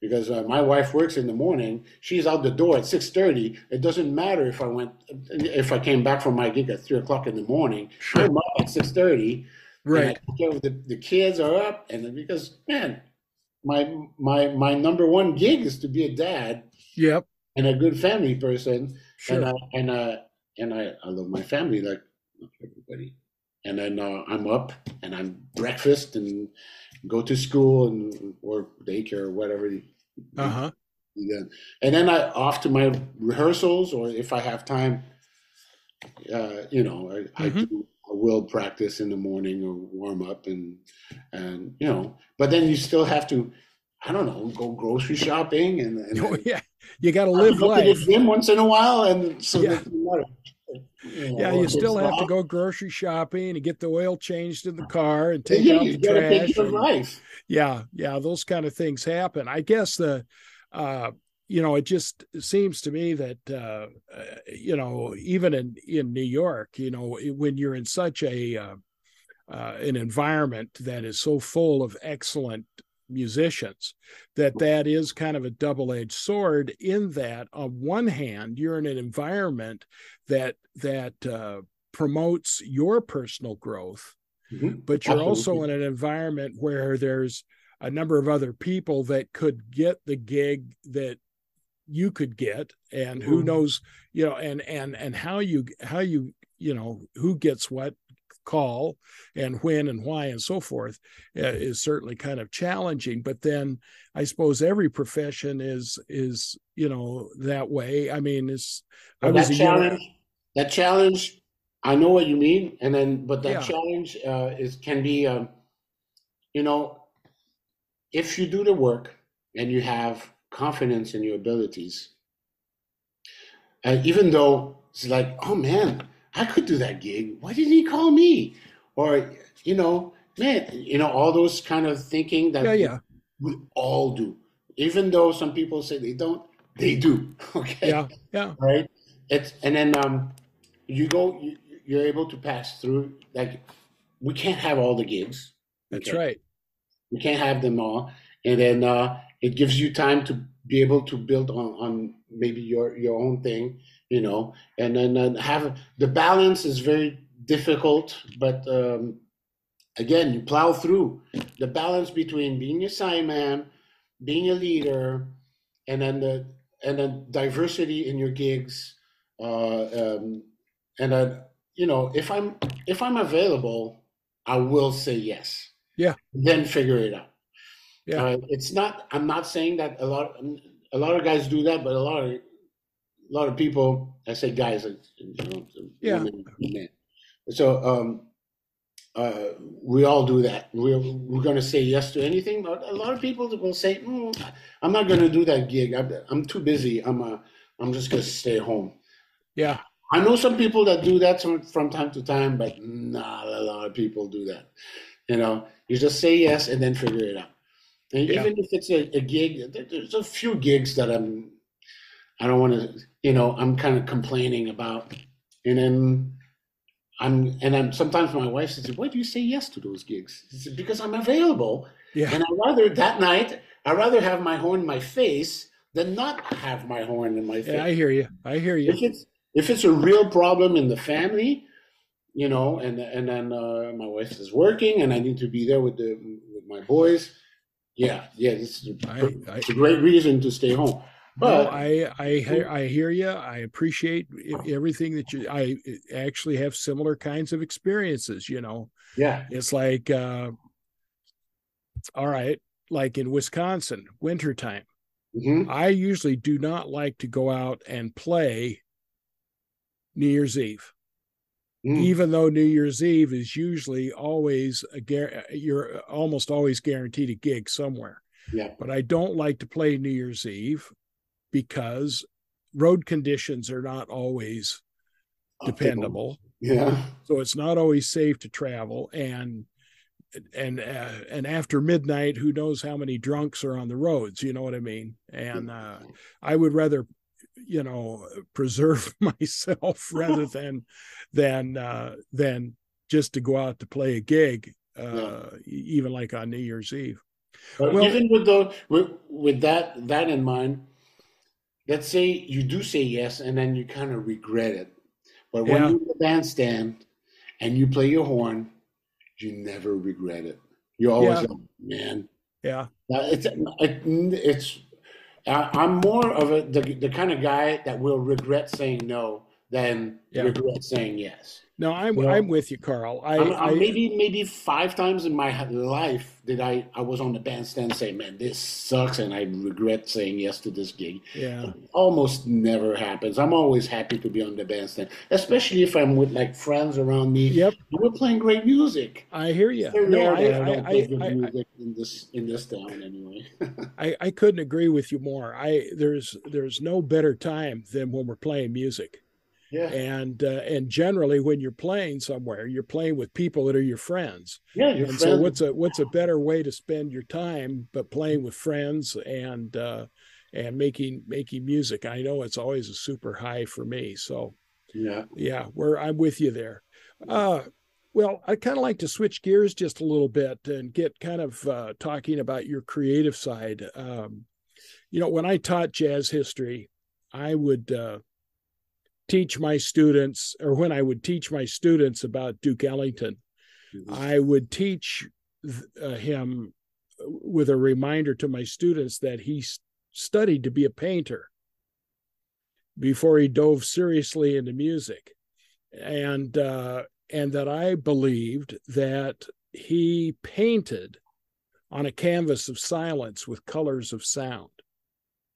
because uh, my wife works in the morning. She's out the door at six thirty. It doesn't matter if I went if I came back from my gig at three o'clock in the morning. Sure. I'm up at six thirty Right. the, the kids are up, and because man, my my my number one gig is to be a dad. Yep. And a good family person. Sure. And I and I and I, I love my family like everybody. And then uh, I'm up and I'm breakfast and go to school and or daycare or whatever. Uh huh. And then I off to my rehearsals, or if I have time, uh, you know, I, mm-hmm. I do will practice in the morning or warm up and and you know, but then you still have to, I don't know, go grocery shopping and, and oh, yeah, you got to live life. Gym once in a while, and so yeah. you, know, yeah, you still have to go grocery shopping and get the oil changed in the car and take yeah, out the trash. And, life. Yeah, yeah, those kind of things happen. I guess the uh, you know, it just seems to me that uh, uh, you know, even in in New York, you know, when you're in such a uh, uh, an environment that is so full of excellent musicians that that is kind of a double-edged sword in that on one hand you're in an environment that that uh, promotes your personal growth mm-hmm. but you're Absolutely. also in an environment where there's a number of other people that could get the gig that you could get and who mm-hmm. knows you know and and and how you how you you know who gets what call and when and why and so forth uh, is certainly kind of challenging but then i suppose every profession is is you know that way i mean it's well, that challenge that challenge i know what you mean and then but that yeah. challenge uh, is can be um, you know if you do the work and you have confidence in your abilities. And even though it's like, oh man, I could do that gig. Why didn't he call me? Or, you know, man, you know, all those kind of thinking that yeah, yeah. we all do. Even though some people say they don't, they do. Okay. Yeah. Yeah. Right. It's and then um you go you, you're able to pass through like we can't have all the gigs. That's okay? right. We can't have them all. And then uh it gives you time to be able to build on, on maybe your your own thing you know and then and have the balance is very difficult but um, again you plow through the balance between being a sideman being a leader and then the and then diversity in your gigs uh, um, and then you know if i'm if i'm available i will say yes yeah then figure it out yeah, uh, it's not. I'm not saying that a lot. A lot of guys do that, but a lot of a lot of people. I say guys, you know, yeah. Women, men. So um, uh, we all do that. We're we're going to say yes to anything, but a lot of people will say, mm, "I'm not going to do that gig. I'm, I'm too busy. I'm a, I'm just going to stay home." Yeah. I know some people that do that from, from time to time, but not a lot of people do that. You know, you just say yes and then figure it out. And yeah. even if it's a, a, gig, there's a few gigs that I'm, I don't want to, you know, I'm kind of complaining about. And then I'm, and then sometimes my wife says, why do you say yes to those gigs? Said, because I'm available. Yeah. And I rather that night, I rather have my horn in my face than not have my horn in my face. Yeah, I hear you. I hear you. If it's, if it's a real problem in the family, you know, and and then uh, my wife is working, and I need to be there with the with my boys yeah, yeah, this is a, I, I, a great reason to stay home. But no, I I I hear you. I appreciate everything that you. I actually have similar kinds of experiences. You know. Yeah. It's like, uh, all right, like in Wisconsin, wintertime. Mm-hmm. I usually do not like to go out and play New Year's Eve. Mm. Even though New Year's Eve is usually always a you're almost always guaranteed a gig somewhere. Yeah. But I don't like to play New Year's Eve because road conditions are not always dependable. Yeah. So it's not always safe to travel and and uh, and after midnight who knows how many drunks are on the roads you know what i mean and uh, i would rather you know preserve myself rather than than uh than just to go out to play a gig uh yeah. even like on new year's eve well, even with the with, with that that in mind let's say you do say yes and then you kind of regret it but when yeah. you're in the bandstand and you play your horn you never regret it. You always, yeah. Like, man. Yeah. It's it, it's. I'm more of a the, the kind of guy that will regret saying no than yeah. regret saying yes. No, I'm you know, I'm with you, Carl. I, I'm, I'm maybe maybe five times in my life did I I was on the bandstand saying, "Man, this sucks," and I regret saying yes to this gig. Yeah, it almost never happens. I'm always happy to be on the bandstand, especially if I'm with like friends around me. Yep, we're playing great music. I hear you. No, I, I, don't play good music in this in this town anyway. I I couldn't agree with you more. I there's there's no better time than when we're playing music. Yeah. And uh, and generally, when you're playing somewhere, you're playing with people that are your friends. Yeah, your and friends. so what's a what's a better way to spend your time but playing with friends and uh, and making making music? I know it's always a super high for me. So yeah, yeah, we're I'm with you there. Uh, well, I kind of like to switch gears just a little bit and get kind of uh, talking about your creative side. Um, you know, when I taught jazz history, I would uh, teach my students, or when I would teach my students about Duke Ellington, mm-hmm. I would teach uh, him with a reminder to my students that he studied to be a painter before he dove seriously into music, and uh, and that I believed that he painted on a canvas of silence with colors of sound.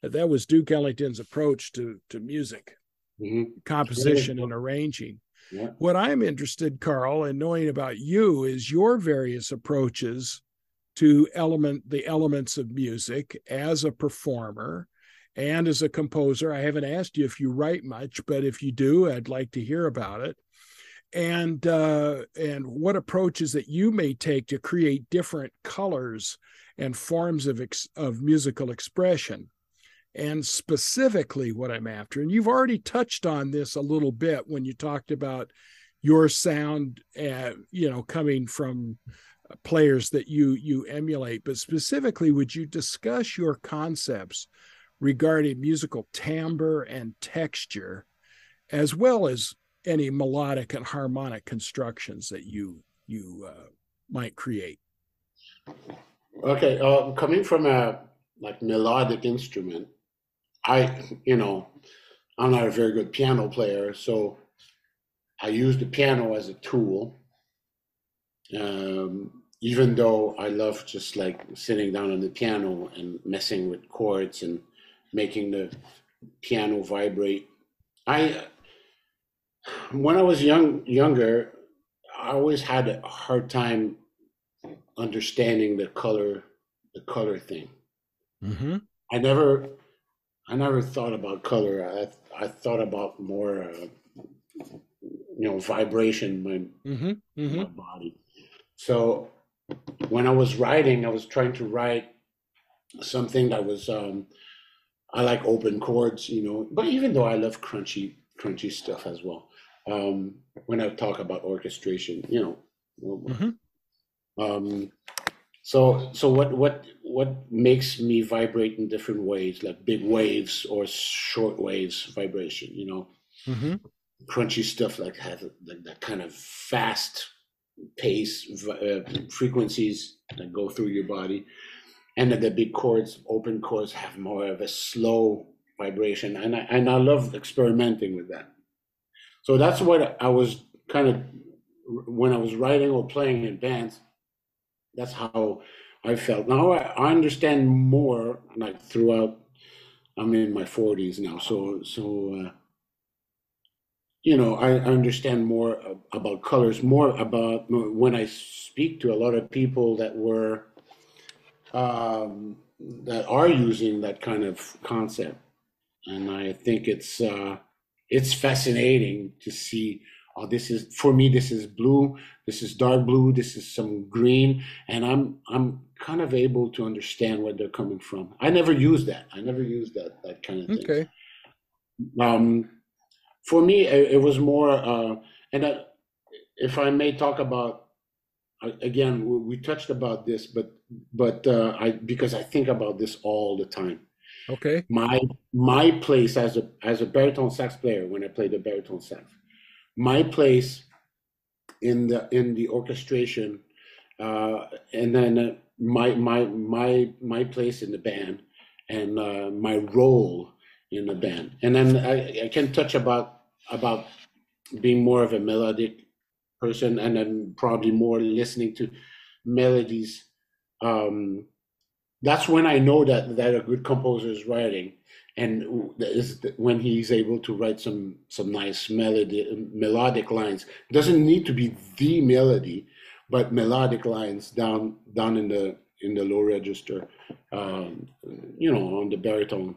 That was Duke Ellington's approach to to music mm-hmm. composition and arranging. Yeah. What I'm interested, Carl, in knowing about you is your various approaches to element the elements of music as a performer and as a composer. I haven't asked you if you write much, but if you do, I'd like to hear about it. And uh, and what approaches that you may take to create different colors and forms of ex- of musical expression and specifically what I'm after. And you've already touched on this a little bit when you talked about your sound, uh, you know, coming from players that you you emulate. But specifically, would you discuss your concepts regarding musical timbre and texture, as well as any melodic and harmonic constructions that you you uh, might create? Okay, uh, coming from a like melodic instrument, I, you know, I'm not a very good piano player, so I use the piano as a tool. Um, even though I love just like sitting down on the piano and messing with chords and making the piano vibrate. I, when I was young, younger, I always had a hard time understanding the color, the color thing. Mm-hmm. I never I never thought about color. I I thought about more, uh, you know, vibration my mm-hmm, mm-hmm. my body. So when I was writing, I was trying to write something that was. Um, I like open chords, you know, but even though I love crunchy crunchy stuff as well. Um, when I talk about orchestration, you know, mm-hmm. um, so so what what what makes me vibrate in different ways, like big waves or short waves vibration, you know, mm-hmm. crunchy stuff like have like that kind of fast pace uh, frequencies that go through your body, and then the big chords, open chords, have more of a slow vibration, and I and I love experimenting with that. So that's what I was kind of when I was writing or playing in bands that's how I felt. Now I, I understand more, like throughout. I'm in my 40s now, so so. Uh, you know, I, understand more about colors, more about when I speak to a lot of people that were um, that are using that kind of concept, and I think it's uh, it's fascinating to see oh, this is for me this is blue. This is dark blue. This is some green. And i'm i'm kind of able to understand where they're coming from. I never use that. I never use that that kind of thing. Okay. Um for me it, it was more uh and I, if i may talk about again we, we touched about this but but uh i because i think about this all the time. Okay. My my place as a as a baritone sax player when i play the baritone sax my place in the in the orchestration uh, and then my my my my place in the band and uh, my role in the band, and then I, I can touch about about being more of a melodic person, and then probably more listening to melodies. Um, that's when I know that that a good composer is writing, and is when he's able to write some some nice melody melodic lines. It doesn't need to be the melody, but melodic lines down down in the in the low register, um, you know, on the baritone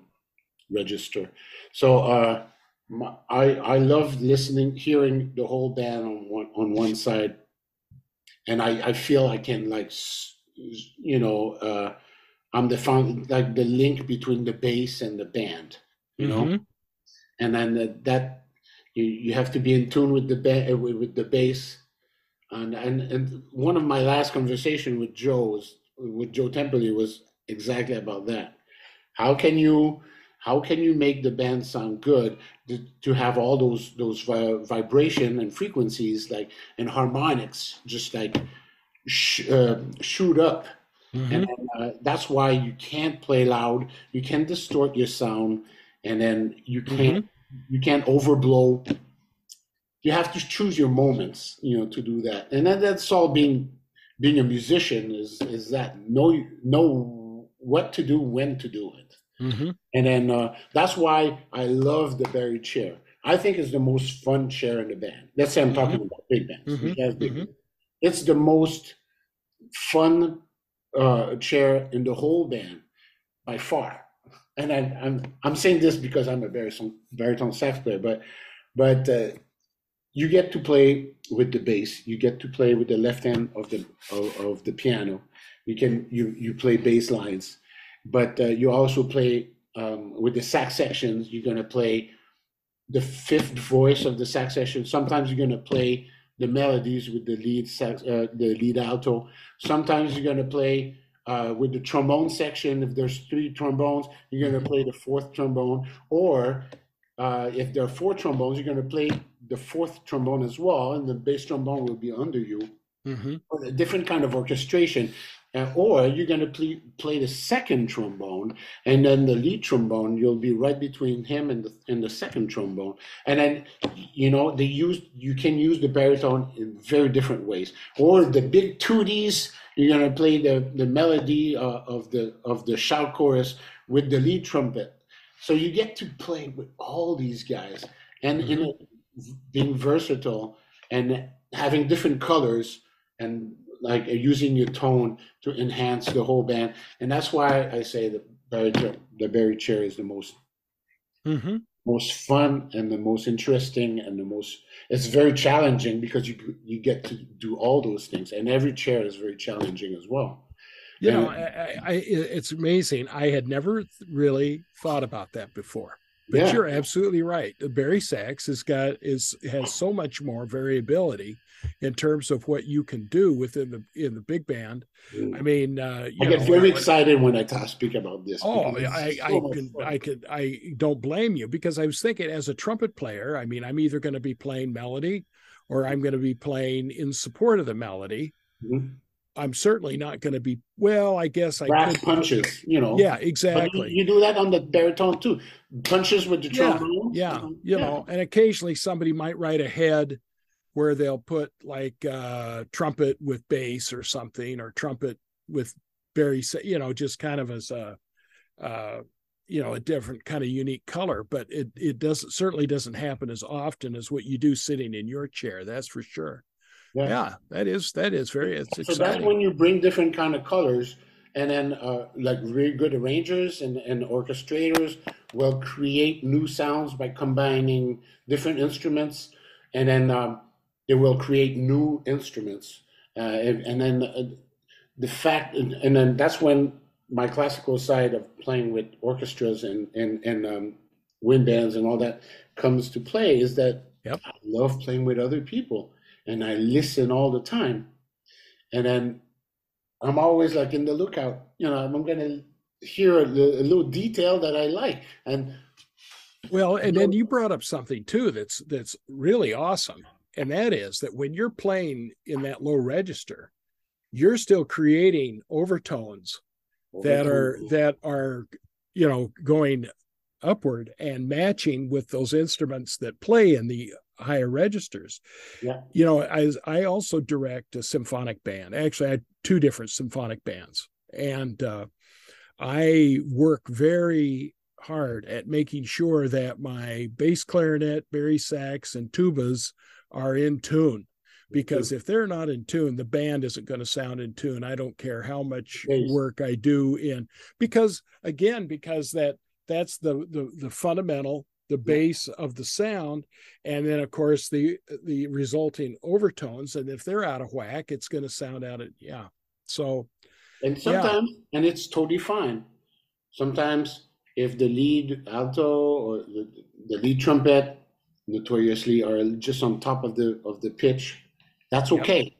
register. So uh, my, I I love listening, hearing the whole band on one on one side, and I I feel I can like you know uh, I'm the found like the link between the bass and the band, you know, mm-hmm. and then that, that you you have to be in tune with the ba- with, with the bass. And, and and one of my last conversation with Joe was with Joe Temperley was exactly about that. How can you how can you make the band sound good to, to have all those those vi- vibration and frequencies like and harmonics just like sh- uh, shoot up mm-hmm. and uh, that's why you can't play loud you can't distort your sound and then you can't mm-hmm. you can't overblow you have to choose your moments you know to do that and then that's all being being a musician is is that know know what to do when to do it mm-hmm. and then uh, that's why i love the bari chair i think it's the most fun chair in the band let's say i'm mm-hmm. talking about big bands mm-hmm. big mm-hmm. it's the most fun uh, chair in the whole band by far and I, am I'm, I'm saying this because i'm a baritone, baritone sax player but but uh, you get to play with the bass. You get to play with the left hand of the of, of the piano. You can you you play bass lines, but uh, you also play um, with the sax sections. You're gonna play the fifth voice of the sax section. Sometimes you're gonna play the melodies with the lead sax, uh, the lead alto. Sometimes you're gonna play uh, with the trombone section. If there's three trombones, you're gonna play the fourth trombone. Or uh, if there are four trombones, you're gonna play the fourth trombone as well, and the bass trombone will be under you. Mm-hmm. A different kind of orchestration. Or you're going to play, play the second trombone, and then the lead trombone, you'll be right between him and the, and the second trombone. And then, you know, they use you can use the baritone in very different ways. Or the big 2Ds, you're going to play the, the melody uh, of the of the shout chorus with the lead trumpet. So you get to play with all these guys, and mm-hmm. in a being versatile and having different colors and like using your tone to enhance the whole band. And that's why I say the bari, the bari chair is the most mm-hmm. most fun and the most interesting and the most it's very challenging because you you get to do all those things and every chair is very challenging as well. You and, know, I, I, it's amazing. I had never really thought about that before. But yeah. you're absolutely right. The bari sax has got is has so much more variability in terms of what you can do within the in the big band. Mm. I mean, uh, I get know, very excited when I talk, speak about this. Oh, I I, so can, I could I don't blame you because I was thinking as a trumpet player. I mean, I'm either going to be playing melody or I'm going to be playing in support of the melody. Mm-hmm. I'm certainly not going to be. Well, I guess I Brass could punches. You know. Yeah, exactly. You, you, do that on the baritone too. Punches with the trombone. Yeah, yeah, you know, and occasionally somebody might write ahead where they'll put like uh, trumpet with bass or something, or trumpet with very, you know, just kind of as a, uh, you know, a different kind of unique color. But it it doesn't certainly doesn't happen as often as what you do sitting in your chair. That's for sure. Yeah. yeah, that is that is very it's so exciting. that's when you bring different kind of colors and then uh, like really good arrangers and, and orchestrators will create new sounds by combining different instruments and then um, they will create new instruments uh, and, and, then uh, the fact and, and, then that's when my classical side of playing with orchestras and and, and um, wind bands and all that comes to play is that yep. i love playing with other people and I listen all the time. And then I'm always like in the lookout, you know, I'm going to hear a, a, little detail that I like. And well, and then you brought up something too that's that's really awesome. And that is that when you're playing in that low register, you're still creating overtones that are that are you know going upward and matching with those instruments that play in the higher registers. Yeah. You know, I I also direct a symphonic band. Actually, I had two different symphonic bands, and uh, I work very hard at making sure that my bass clarinet, bari sax, and tubas are in tune. Because mm-hmm. if they're not in tune, the band isn't going to sound in tune. I don't care how much work I do in because again, because that that's the the, the fundamental the base of the sound and then of course the the resulting overtones and if they're out of whack it's going to sound out of yeah so And sometimes, and it's totally fine. Sometimes, if the lead alto or the, the lead trumpet notoriously are just on top of the of the pitch, that's Yep. okay.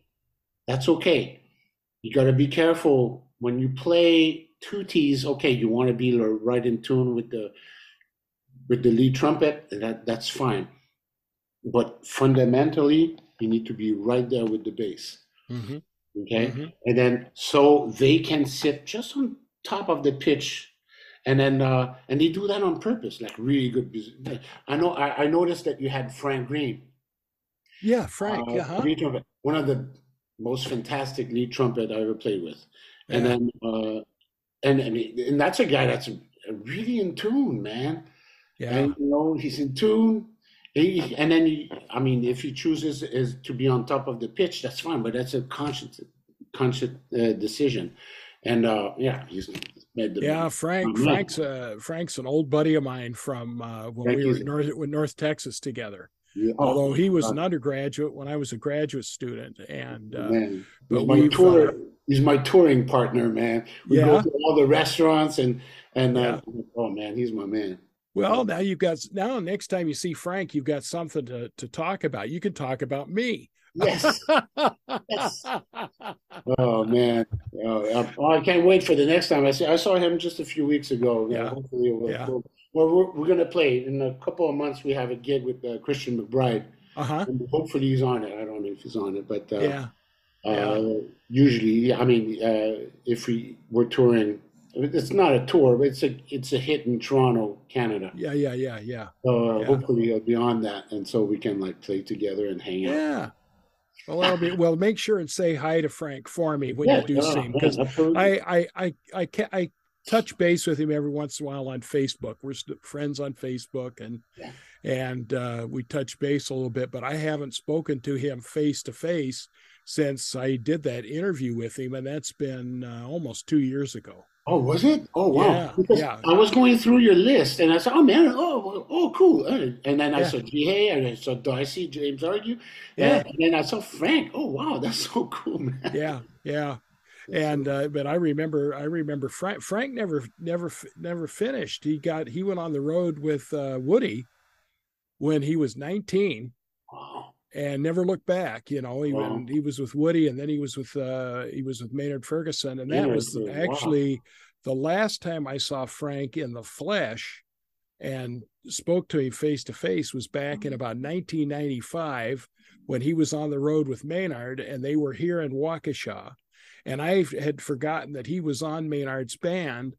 That's okay. You got to be careful when you play two T's. Okay, you want to be right in tune with the with the lead trumpet. That that's fine. But fundamentally, you need to be right there with the bass. mhm, Okay mhm. and then so they can sit just on top of the pitch and then uh and they do that on purpose like really good i know i, I noticed that you had Frank Greene. Yeah frank uh, uh-huh. lead trumpet, one of the most fantastic lead trumpet i ever played with. And Yeah. then uh and I mean, and that's a guy that's really in tune man. Yeah. And you know he's in tune. He, and then he, i mean if he chooses is to be on top of the pitch that's fine but that's a conscious conscious uh, decision. And uh yeah he's yeah frank Mhm. frank's uh frank's an old buddy of mine from uh when we were in north with north texas together Yeah, oh, although he was an undergraduate when i was a graduate student and uh, man. but he's my tour uh, he's my touring partner man we Yeah? go to all the restaurants and and uh, Yeah. oh man he's my man well now you've got now next time you see frank you've got something to to talk about you can talk about me yes Yes. oh man oh, I- oh, i can't wait for the next time i see i saw him just a few weeks ago Yeah. hopefully we'll, Yeah. we'll, well we're, we're gonna play in a couple of months we have a gig with uh, christian mcbride uh-huh hopefully he's on it. I don't know if he's on it, but uh, yeah uh, usually, I mean, uh, if we were touring, it's not a tour, but it's a it's a hit in Toronto, Canada. yeah yeah yeah yeah So uh, Yeah. hopefully he'll be on that, and so we can like play together and hang out. yeah well be well make sure and say hi to frank for me when Yeah, you do yeah, see him because. I I I I ca- I touch base with him every once in a while on Facebook. We're st- friends on Facebook, and Yeah. and uh, we touch base a little bit. But I haven't spoken to him face to face since I did that interview with him, and that's been uh, almost two years ago. Oh, was it? Oh, wow. Yeah, yeah. I was going through your list, and I said, "Oh man, oh, oh, cool." And then I Yeah. saw Jihye, and I saw Darcy, James Argue, Yeah. and then I saw Frank. Oh, wow, that's so cool, man. Yeah, yeah. And uh, but I remember, I remember Frank. Frank never, never, never finished. He got, he went on the road with uh, Woody when he was 19. Wow. And never looked back. You know, he Wow. went, he was with Woody, and then he was with uh, he was with Maynard Ferguson, and that was wow. actually the last time I saw Frank in the flesh and spoke to him face to face was back in about 1995 when he was on the road with Maynard, and they were here in Waukesha, and I had forgotten that he was on Maynard's band.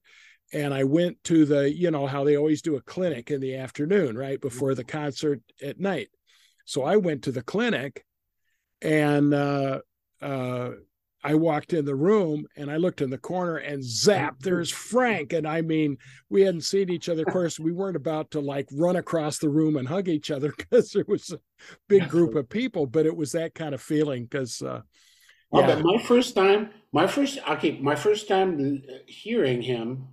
And I went to the, you know, how they always do a clinic in the afternoon, right before the concert at night. So I went to the clinic and uh, uh, I walked in the room and I looked in the corner and zap, there's Frank. And I mean, we hadn't seen each other. Of course, we weren't about to like run across the room and hug each other because there was a big group of people, but it was that kind of feeling because, uh, yeah, but my first time, my first okay, my first time uh, hearing him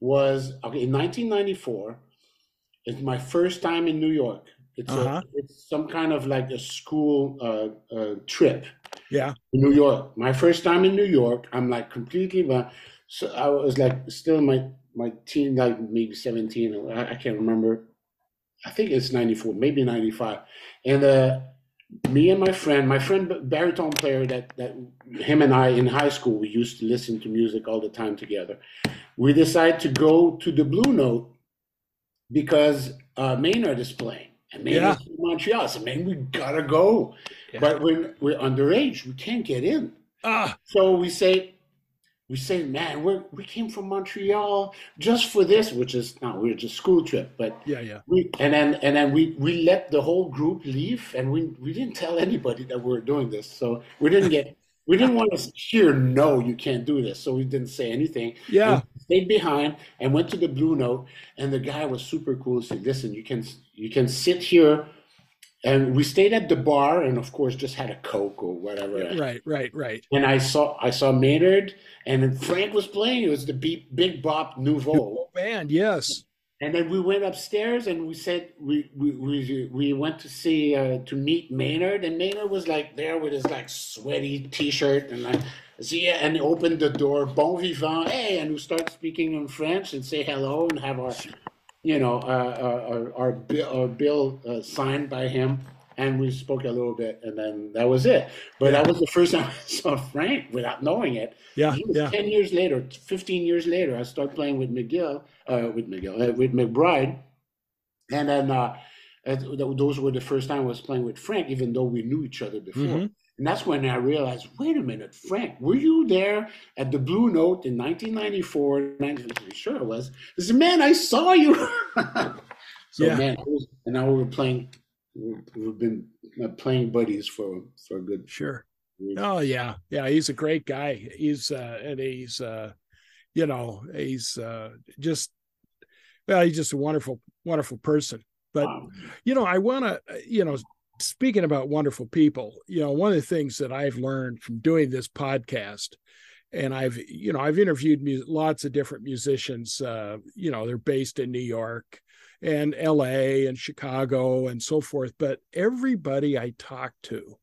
was okay in 1994. It's my first time in New York. It's Uh-huh. a, it's some kind of like a school uh, uh, trip yeah, in New York. My first time in New York, I'm like completely. Uh, so I was like still in my my teen, like maybe 17. or I, I can't remember. I think it's 94, maybe 95, and uh, me and my friend, my friend baritone player that that him and I in high school we used to listen to music all the time together. We decided to go to the Blue Note because uh, Maynard is playing, and Maynard's in Montreal. So man, we gotta go, Yeah. but when we're underage, we can't get in. Ah. So we say, we say, man, we we came from Montreal just for this, which is not we're just a school trip, but yeah, yeah. We and then and then we we let the whole group leave, and we we didn't tell anybody that we were doing this, so we didn't get. We didn't want to hear no, you can't do this, so we didn't say anything. Yeah, we stayed behind and went to the Blue Note, and the guy was super cool. He said, "Listen, you can you can sit here. And we stayed at the bar and of course just had a coke or whatever. Right right right. And i saw i saw maynard and frank was playing. It was the big, big bop nouveau. Oh, Band yes and then we went upstairs and we said we we we, we went to see uh, to meet maynard. And maynard was like there with his like sweaty t-shirt and like see and opened the door bon vivant hey and we start speaking in french and say hello and have our you know, uh, uh, our, our, bill, our bill uh, signed by him, and we spoke a little bit, and then that was it. But that was the first time I saw Frank without knowing it. Yeah, yeah. Ten years later, fifteen years later, I started playing with McGill, uh, with McGill, uh, with McBride, and then uh, those were the first time I was playing with Frank, even though we knew each other before. Mm-hmm. And that's when I realized, wait a minute, Frank, were you there at the Blue Note in 1994? Sure, I was. I said, man, I saw you. so, yeah. man, was, and now we were playing, we've been playing buddies for, for a good. Sure. Oh, yeah. Yeah. He's a great guy. He's, uh, and he's, uh, you know, he's uh, just, well, he's just a wonderful, wonderful person. But, wow. you know, I want to, you know, speaking about wonderful people, you know, one of the things that I've learned from doing this podcast, and I've, you know, I've interviewed mu- lots of different musicians. Uh, you know, they're based in New York and L.A. and Chicago and so forth. But everybody I talk to,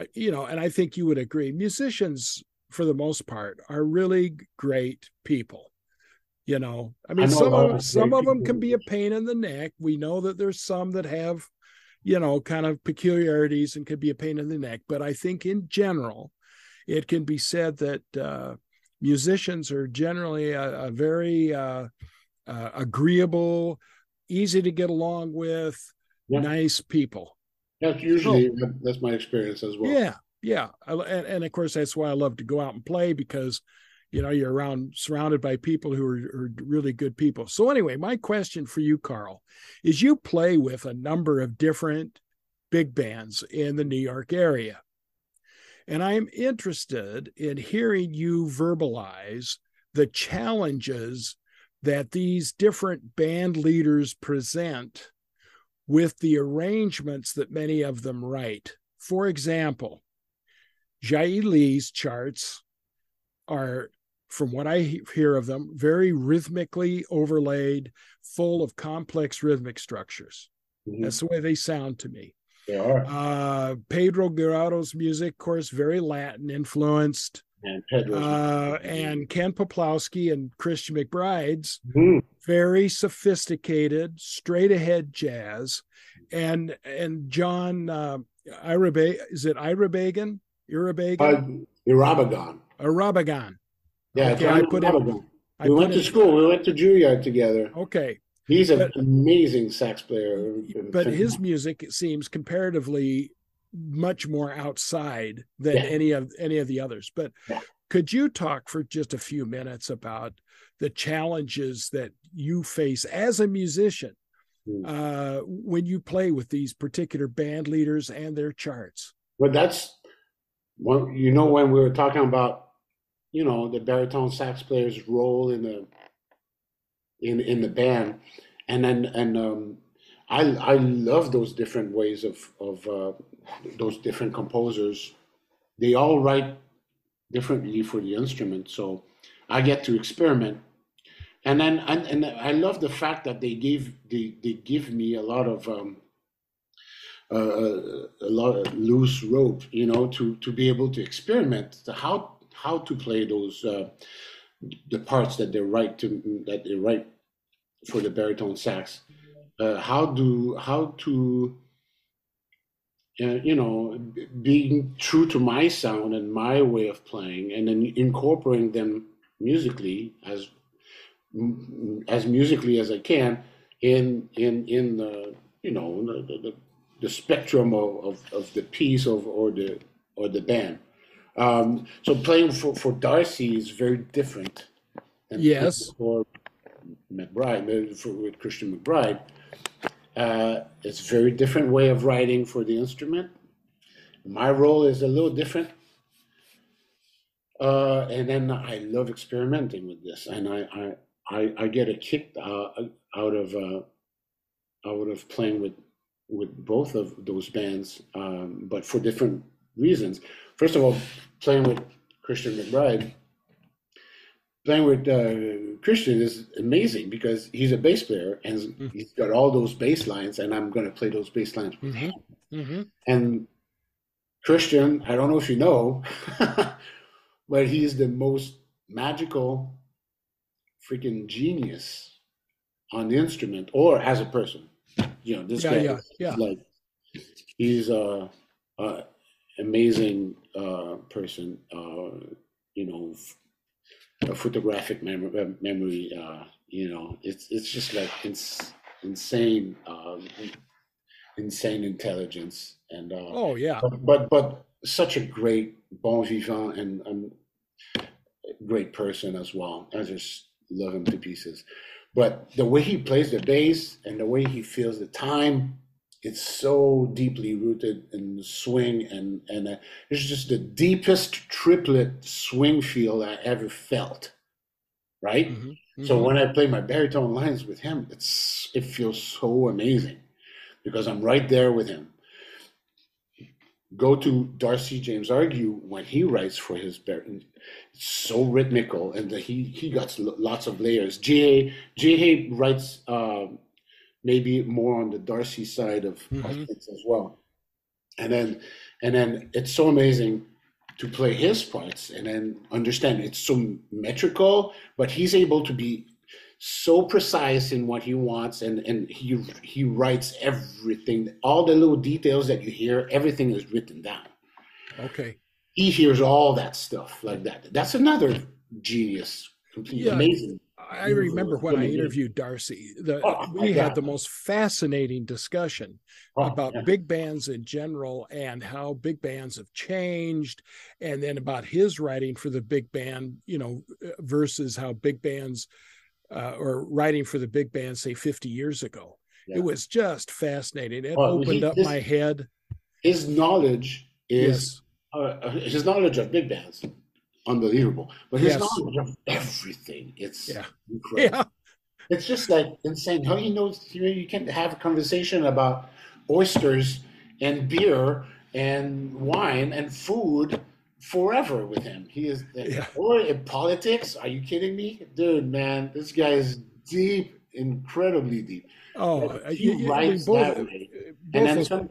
uh, you know, and I think you would agree, musicians for the most part are really great people you know i mean I some of some of them can be a pain in the neck we know that there's some that have you know, kind of peculiarities and could be a pain in the neck. But I think in general, it can be said that uh, musicians are generally a, a very uh, uh, agreeable, easy to get along with, yeah. nice people. That's usually so, that's my experience as well. Yeah, yeah, and, and of course that's why I love to go out and play because you know you're around surrounded by people who are, are, really good people so anyway my question for you carl is you play with a number of different big bands in the new york area and i'm interested in hearing you verbalize the challenges that these different band leaders present with the arrangements that many of them write for example Jihye Lee's charts are from what I hear of them, very rhythmically overlaid, full of complex rhythmic structures. Mm-hmm. That's the way they sound to me. They are. Uh, Pedro Giraudo's music, of course, very Latin influenced. And, uh, and Ken Peplowski and Christian McBride's mm-hmm. very sophisticated, straight ahead jazz, and and John uh, Irabe, is it Irabagon? Irabagon? Uh, Irabagon. Irabagon. Yeah, okay, I put him. I we went to school. We went to Juilliard together. Okay. He's an but, amazing sax player. But his music seems comparatively much more outside than yeah. any of any of the others. But yeah. could you talk for just a few minutes about the challenges that you face as a musician mm. uh, when you play with these particular band leaders and their charts? Well, that's one. You know, when we were talking about you know the baritone sax player's role in the in in the band and then and um i i love those different ways of of uh, those different composers they all write differently for the instrument so i get to experiment and then and, and i love the fact that they give they, they give me a lot of um uh, uh a lot of loose rope you know to to be able to experiment how how to play those uh, the parts that they write to that they write for the baritone sax. Uh, how do how to you know being true to my sound and my way of playing, and then incorporating them musically as as musically as I can in in in the you know the, the, the spectrum of, of, of the piece of or the or the band. Um, so playing for, for Darcy is very different. than yes. For McBride, for, with Christian McBride, uh, it's a very different way of writing for the instrument. My role is a little different. Uh, and then I love experimenting with this, and I I, I, I get a kick uh, out of uh, out of playing with with both of those bands, um, but for different reasons. First of all, playing with Christian McBride, playing with uh, Christian is amazing because he's a bass player and mm-hmm. he's got all those bass lines, and I'm going to play those bass lines with mm-hmm. him. Mm-hmm. And Christian, I don't know if you know, but he's the most magical freaking genius on the instrument or as a person. You know, this yeah, guy yeah, yeah. like he's a, a amazing uh, person. Uh, you know, a photographic mem- uh, memory. Uh, you know, it's it's just like ins- insane, um, insane intelligence. And uh, oh yeah, but, but, but such a great bon vivant and, and great person as well. I just love him to pieces. But the way he plays the bass and the way he feels the time, it's so deeply rooted in the swing and and uh, it's just the deepest triplet swing feel I ever felt. Right. Mm-hmm. Mm-hmm. So when I play my baritone lines with him, it's it feels so amazing because I'm right there with him go to Darcy James Argue when he writes for his baritone. it's so rhythmical and he he got lots of layers. J J writes um, maybe more on the Darcy side of, mm-hmm. of things as well, and then and then it's so amazing to play his parts and then understand it's so metrical, but he's able to be so precise in what he wants and and he he writes everything. All the little details that you hear everything is written down. Okay. He hears all that stuff like that. That's another genius completely yeah, amazing i remember when i interviewed darcy the, oh, we had the most fascinating discussion oh, about yeah. big bands in general and how big bands have changed and then about his writing for the big band you know versus how big bands uh, or writing for the big band, say 50 years ago. Yeah. It was just fascinating. It well, opened he, up his, my head. His knowledge is yes. uh, his knowledge of big bands, unbelievable. But his yes. knowledge of everything, it's yeah. incredible. Yeah. It's just like insane. How he knows you, know, you can have a conversation about oysters and beer and wine and food forever with him. He is, yeah. or in politics. Are you kidding me, dude? Man, this guy is deep, incredibly deep. Oh, uh, he you, writes I mean, both, that way. Uh, both and those, some,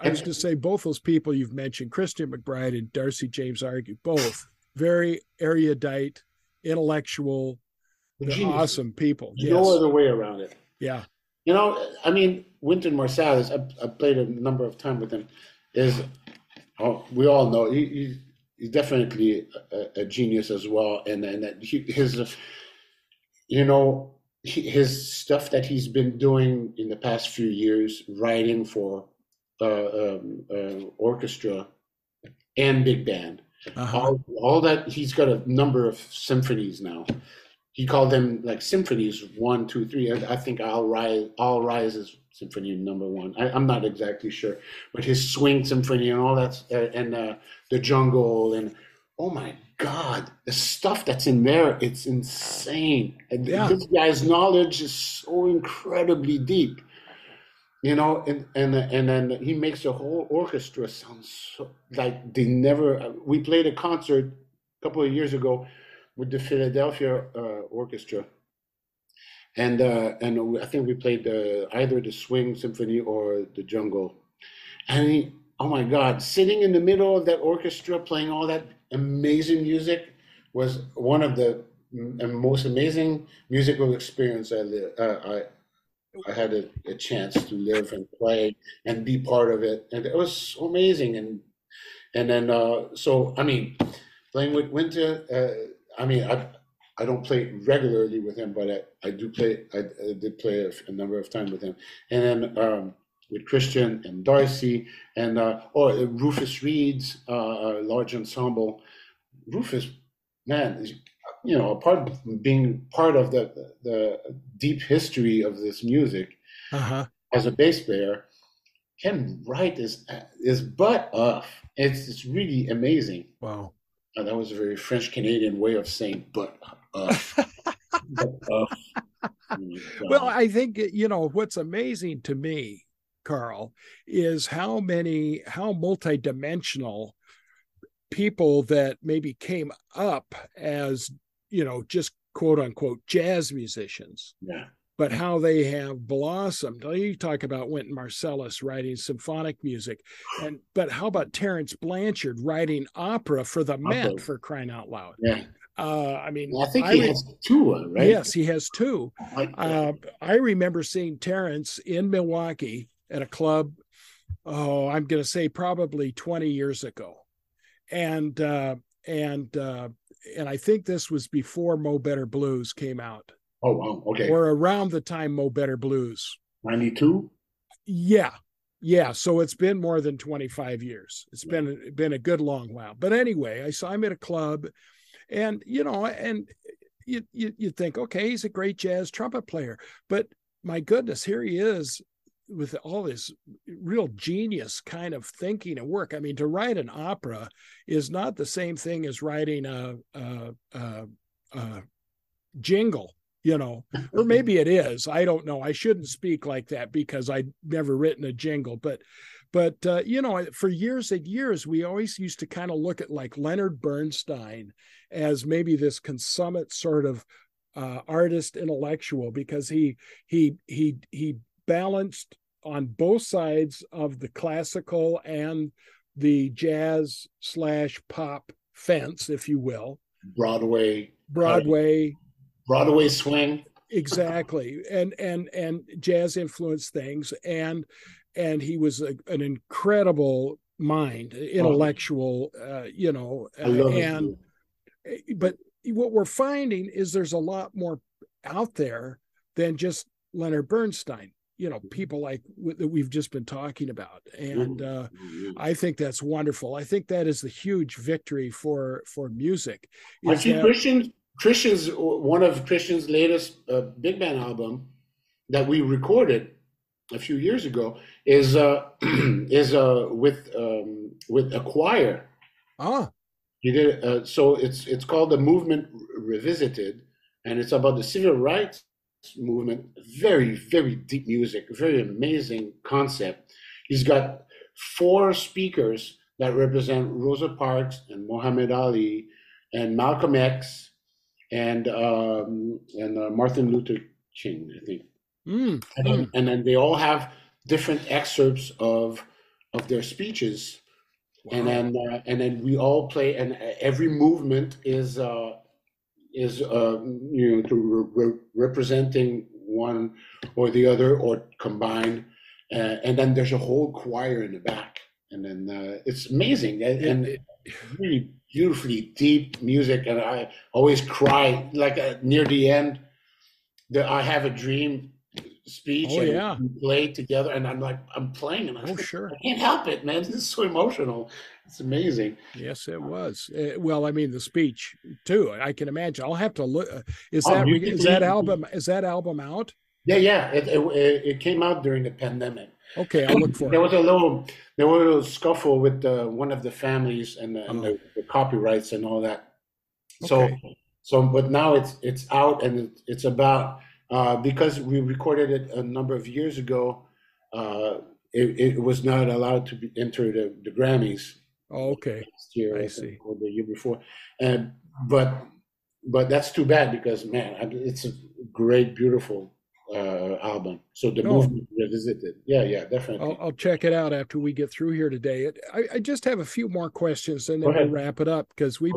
I was going to say both those people you've mentioned, Christian McBride and Darcy James Argue, both very erudite, intellectual, awesome people. Yes. No other way around it. Yeah. You know, I mean, Wynton Marsalis, I, I played a number of times with him, is, oh, we all know, he, he he's definitely a, a, genius as well, and and he, his, you know, his stuff that he's been doing in the past few years, writing for uh, um, uh, orchestra and big band. Uh-huh. All, all that he's got a number of symphonies now. He called them like symphonies one, two, three. I, I think All Rise, All Rise is symphony number one. I, am not exactly sure, but his swing symphony and all that, uh, and uh, the jungle, and oh my god, the stuff that's in there, it's insane. And yeah. this guy's knowledge is so incredibly deep, you know. And and and then he makes the whole orchestra sound so like they never. We played a concert a couple of years ago with the Philadelphia uh, Orchestra and uh, and I think we played the, either the Swing Symphony or the Jungle. And he, oh my God, sitting in the middle of that orchestra playing all that amazing music was one of the most amazing musical experience I uh, I had a, a, chance to live and play and be part of it, and it was so amazing. And and then uh, so I mean, playing with Wynton, uh, I mean I I don't play regularly with him, but I, I do play. I, I did play a, a, number of times with him, and then um, with Christian and Darcy and uh, or Rufus Reid's uh, large ensemble. Rufus, man, you know, part being part of the the deep history of this music uh-huh. as a bass player, can write his his butt off. It's it's really amazing. Wow, uh, that was a very French Canadian way of saying butt off. well, I think you know what's amazing to me, Carl, is how many how multidimensional people that maybe came up as you know just quote unquote jazz musicians. Yeah. But how they have blossomed. You talk about Wynton Marsalis writing symphonic music, and but how about Terence Blanchard writing opera for the Met for crying out loud? Yeah. Uh, I mean, well, I think he I, has two, right? Yes, he has two. Uh, I remember seeing Terence in Milwaukee at a club. Oh, I'm going to say probably 20 years ago, and uh, and uh, and I think this was before Mo Better Blues came out. Oh wow, okay. Or around the time Mo Better Blues. 92? Yeah. Yeah, so it's been more than 25 years. It's right. been been a good long while. But anyway, I saw him at a club and you know, and you you you think, okay, he's a great jazz trumpet player, but my goodness, here he is with all this real genius kind of thinking and work. I mean, to write an opera is not the same thing as writing a, a, a, a jingle, you know, or maybe it is. I don't know. I shouldn't speak like that because I'd never written a jingle, but but uh, you know, for years and years, we always used to kind of look at like Leonard Bernstein as maybe this consummate sort of uh, artist intellectual because he he he he balanced on both sides of the classical and the jazz slash pop fence, if you will. Broadway. Broadway. Broadway swing. exactly. And and and jazz influenced things. And and he was a, an incredible mind, intellectual, uh, you know, and it. but what we're finding is there's a lot more out there than just Leonard Bernstein you know people like that we've just been talking about. And uh, i think that's wonderful. I think that is the huge victory for for music i see that... christian christian's one of christian's latest uh, big band album that we recorded a few years ago is uh is uh with um with a choir. Ah. He did uh, so it's it's called the movement revisited and it's about the civil rights movement, very, very deep music, very amazing concept. He's got four speakers that represent Rosa Parks and Muhammad Ali and Malcolm X and um, and uh, Martin Luther King, I think. Mm. And, then, and, then, they all have different excerpts of of their speeches, wow. and then uh, and then we all play, and every movement is uh, is uh, you know to re- representing one or the other or combined, uh, and then there's a whole choir in the back, and then uh, it's amazing and, and really beautifully deep music, and I always cry like uh, near the end. That I have a dream speech oh, and yeah. play together and I'm like I'm playing and I, oh, sure. I can't help it man this is so emotional it's amazing. Yes, it was. Uh, well, I mean, the speech too. I can imagine. I'll have to look. Uh, is oh, that is that album? Is that album out? Yeah, yeah. It, it, it came out during the pandemic. Okay, I'll look for there it. was a little there was a little scuffle with uh, one of the families and, the, and oh. the, the, copyrights and all that. So okay. so but now it's it's out and it's about uh, because we recorded it a number of years ago. Uh, it, it, was not allowed to be, enter the, the Grammys Oh, okay. Last year, I see. Or the year before, and but but that's too bad because man, it's a great, beautiful uh, album. So the no. movement revisited. Yeah, yeah, definitely. I'll, I'll, check it out after we get through here today. I, I just have a few more questions and then we'll wrap it up because we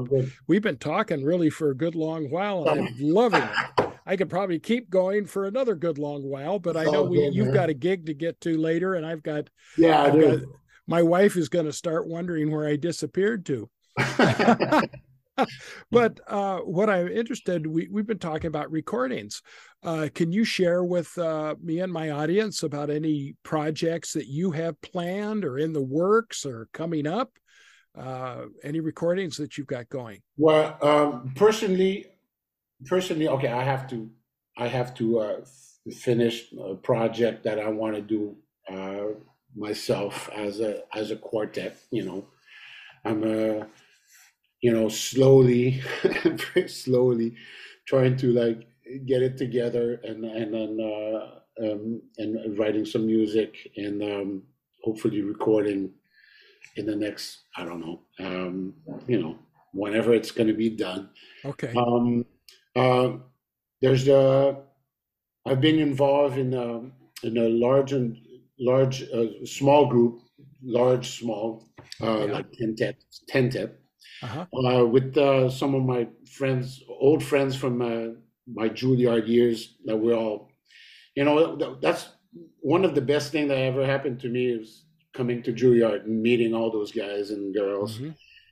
we've been talking really for a good long while and I'm loving it. I could probably keep going for another good long while, but I know we, you've got a gig to get to later, and I've got yeah, I've got, my wife is going to start wondering where I disappeared to. but uh, what I'm interested, we, we've been talking about recordings. Uh, can you share with uh, me and my audience about any projects that you have planned or in the works or coming up? Uh, any recordings that you've got going? Well, um, personally, personally, okay, I have to, I have to uh, finish a project that I want to do uh, myself as a as a quartet. You know, I'm a you know, slowly, very slowly trying to like get it together and and then uh, um, and writing some music and um, hopefully recording in the next I don't know um, you know whenever it's going to be done. Okay. Um, uh, there's a I've been involved in a, in a large and large uh, small group, large small uh, yeah. like tentet tentet uh-huh. uh, with uh, some of my friends, old friends from uh, my Juilliard years. That we're all, you know, that's one of the best things that ever happened to me is coming to Juilliard and meeting all those guys and girls, mm-hmm.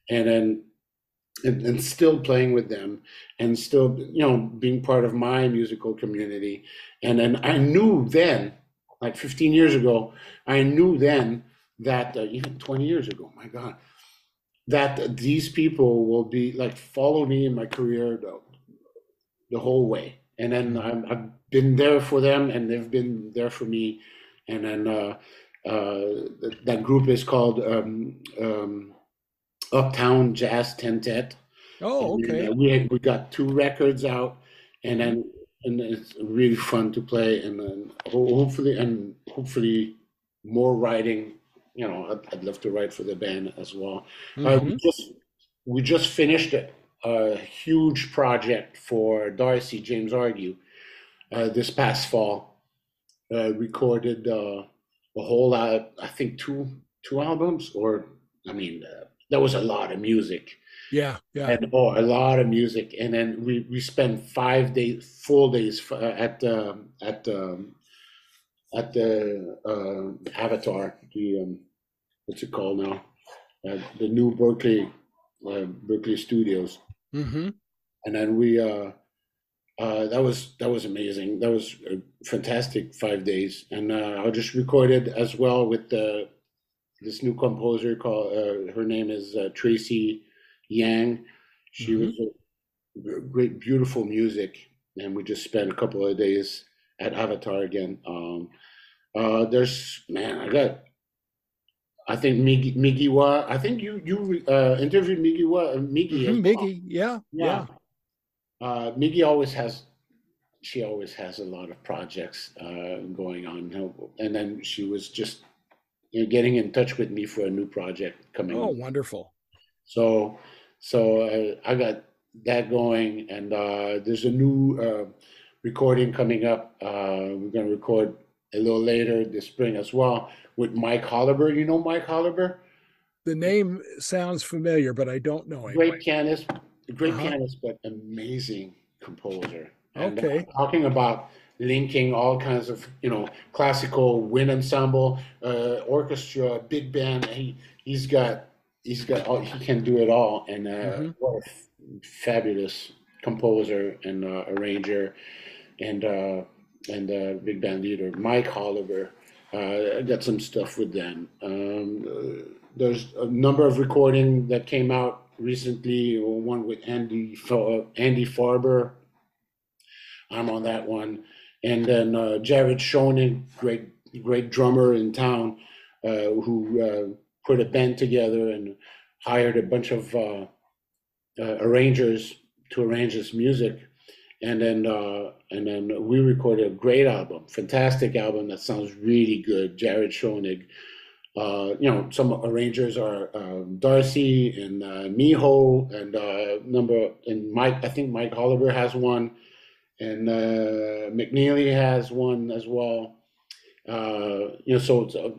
and then and, and, still playing with them and still you know being part of my musical community and then i knew then like 15 years ago i knew then that uh, even 20 years ago my god that these people will be like follow me in my career the, the whole way. And then i have been there for them and they've been there for me. And then uh, uh, that group is called um, um, uptown jazz tentet. Oh okay. and, uh, we, we got two records out. And then and it's really fun to play and then hopefully and hopefully more writing you know, I'd, I'd, love to write for the band as well. Mm-hmm. Uh, we mm-hmm. just we just finished a, a huge project for Darcy James Argue uh, this past fall. Uh, recorded uh, a whole lot, I think two two albums, or I mean, uh, that was a lot of music. Yeah, yeah, and oh, a lot of music. And then we we spent five days, full days at um, at um, at the uh, Avatar, the um, what's it called now? Uh, the new Berklee uh, Berklee Studios. Mm-hmm. And then we uh, uh, that was that was amazing. That was a fantastic five days, and uh, I just recorded as well with the this new composer called uh, her name is uh, Tracy Yang. She mm-hmm. was great, beautiful music, and we just spent a couple of days at Avatar again. Um, uh, there's man, I got I think Migi, Miggy Wa. I think you you uh, interviewed Miggy Wa. Uh, mm-hmm, Miggy, yeah, yeah. yeah. Uh, Miggy always has. She always has a lot of projects uh, going on, and then she was just you know, getting in touch with me for a new project coming. Oh, wonderful! So, so uh, I got that going, and uh, there's a new uh, recording coming up. Uh, we're going to record a little later this spring as well with Mike Holober. You know Mike Holober? The name sounds familiar, but I don't know him. Great pianist, great uh-huh. pianist, but amazing composer. And okay. talking about linking all kinds of you know classical wind ensemble, uh, orchestra, big band. He he's got he's got all, he can do it all, and uh, mm-hmm. what a fabulous composer and uh, arranger, and uh, and uh, big band leader, Mike Holober. Uh, I got some stuff with them. Um, uh, there's a number of recording that came out recently. One with Andy Andy Farber. I'm on that one, and then uh, Jared Schonig, great great drummer in town, uh, who uh, put a band together and hired a bunch of arrangers to arrange his music and then uh, and then we recorded a great album, fantastic album that sounds really good. Jared Schonig, Uh, you know, some arrangers are um, Darcy and uh, Miho and uh, number and Mike. I think Mike Holober has one, and uh, McNeely has one as well. Uh, you know, so it's uh,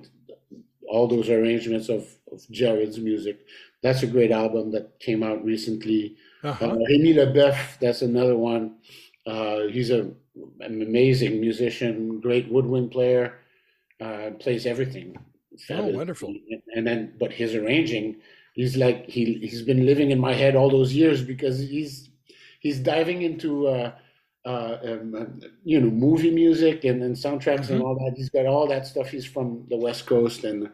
all those arrangements of, of Jared's music. That's a great album that came out recently. Uh-huh. Uh, Remy Le Boeuf, that's another one. Uh, he's a, an amazing musician, great woodwind player, uh, plays everything. Oh, wonderful! And then, but his arranging he's like he he's been living in my head all those years because he's he's diving into uh, uh, um, you know movie music and, and soundtracks mm-hmm. and all that. He's got all that stuff. He's from the West Coast and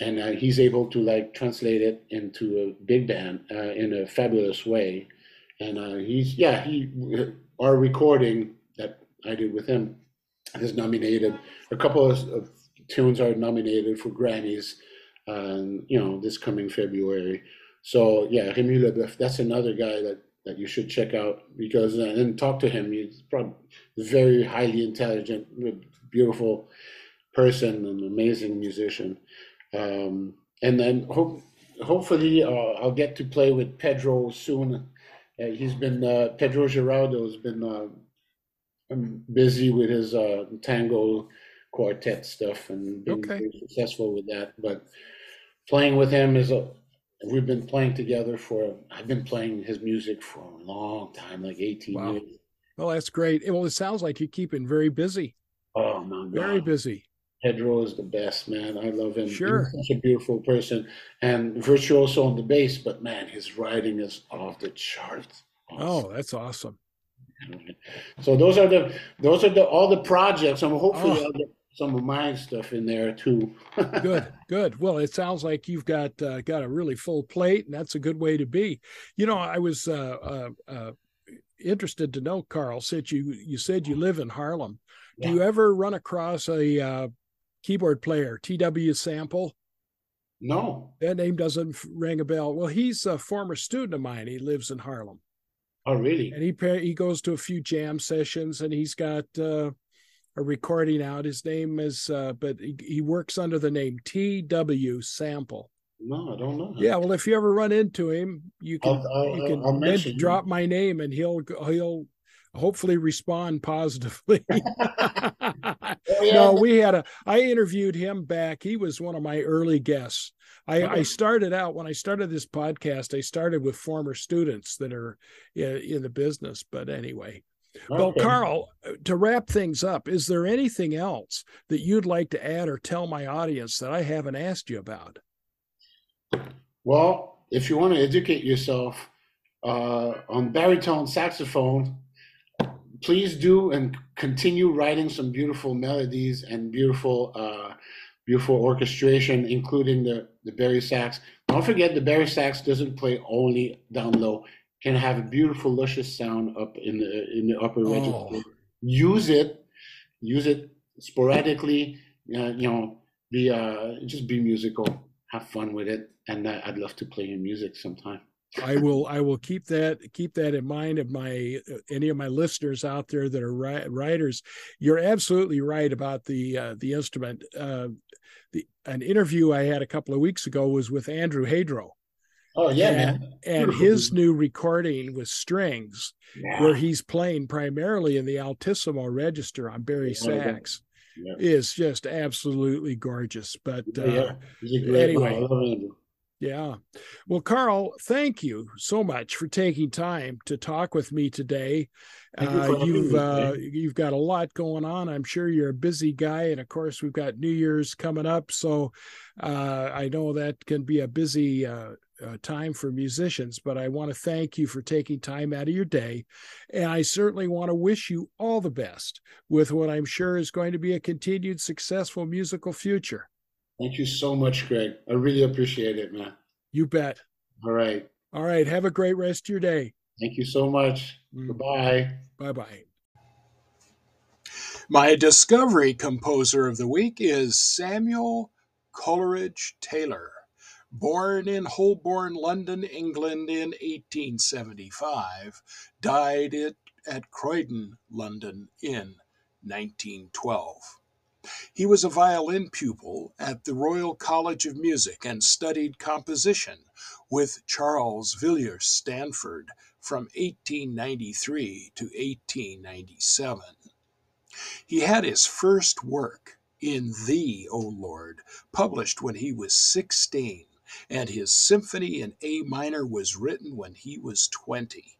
and uh, he's able to like translate it into a big band uh, in a fabulous way. And uh, he's yeah he our recording that I did with him is nominated. A couple of, of tunes are nominated for Grammys um, you know, this coming February. So yeah, Remy Le Boeuf, that's another guy that that you should check out because uh, and talk to him. He's probably very highly intelligent, beautiful person, an amazing musician. Um, and then hope, hopefully uh, I'll get to play with Pedro soon. Uh, he's been uh, Pedro Giraudo has been uh, um, busy with his uh, tango quartet stuff and been okay. very successful with that. But playing with him is a we've been playing together for I've been playing his music for a long time, like 18 wow. years. Well, that's great. Well, it sounds like you keep him very busy. Oh my God. Very busy. Pedro is the best, man. I love him. Sure. He's such a beautiful person and virtuoso on the bass, but man, his writing is off the charts. Oh, awesome. Oh, that's awesome. So those are the those are the all the projects. I'm hopefully oh. Some of my stuff in there too. good, good. Well, it sounds like you've got uh, got a really full plate, and that's a good way to be. You know, I was uh, uh, uh interested to know, Carl. Since you you said you live in Harlem, yeah. do you ever run across a uh, keyboard player, T.W. Sample? No, that name doesn't ring a bell. Well, he's a former student of mine. He lives in Harlem. Oh, really? And he he goes to a few jam sessions, and he's got uh, a recording out. His name is, uh, but he, he works under the name T.W. Sample. No, I don't know. Yeah, well, if you ever run into him, you can I'll, I'll, you can mention drop my name, and he'll he'll hopefully respond positively. No, we had a. I interviewed him back. He was one of my early guests. I, I started out when I started this podcast. I started with former students that are in, in the business. But anyway, well, okay. Carl, to wrap things up, is there anything else that you'd like to add or tell my audience that I haven't asked you about? Well, if you want to educate yourself uh, on baritone saxophone, please do and continue writing some beautiful melodies and beautiful, uh, beautiful orchestration, including the the bari sax. Don't forget the bari sax doesn't play only down low can have a beautiful, luscious sound up in the in the upper oh. register. Use it, use it sporadically. Uh, you know, be uh, just be musical, have fun with it, and uh, I'd love to play your music sometime. I will I will keep that keep that in mind of my uh, any of my listeners out there that are ri- writers. You're absolutely right about the uh, the instrument. Uh, the an interview I had a couple of weeks ago was with Andrew Hadro, Oh yeah, and, man. And his new recording with strings, yeah. where he's playing primarily in the altissimo register on bari sax, yeah. is just absolutely gorgeous. But uh, yeah. anyway, yeah. Well, Carl, thank you so much for taking time to talk with me today. Uh, you've uh, you've got a lot going on. I'm sure you're a busy guy, and of course, we've got New Year's coming up. So uh, I know that can be a busy uh, uh, time for musicians, but I want to thank you for taking time out of your day. And I certainly want to wish you all the best with what I'm sure is going to be a continued successful musical future. Thank you so much, Greg. I really appreciate it, man. You bet. All right. All right. Have a great rest of your day. Thank you so much. Mm. Goodbye. Bye bye. My discovery composer of the week is Samuel Coleridge Taylor. Born in Holborn, London, England in 1875, died at Croydon, London in 1912. He was a violin pupil at the Royal College of Music and studied composition with Charles Villiers Stanford from 1893 to 1897. He had his first work, In Thee, O Lord, published when he was 16 and his symphony in A minor was written when he was 20.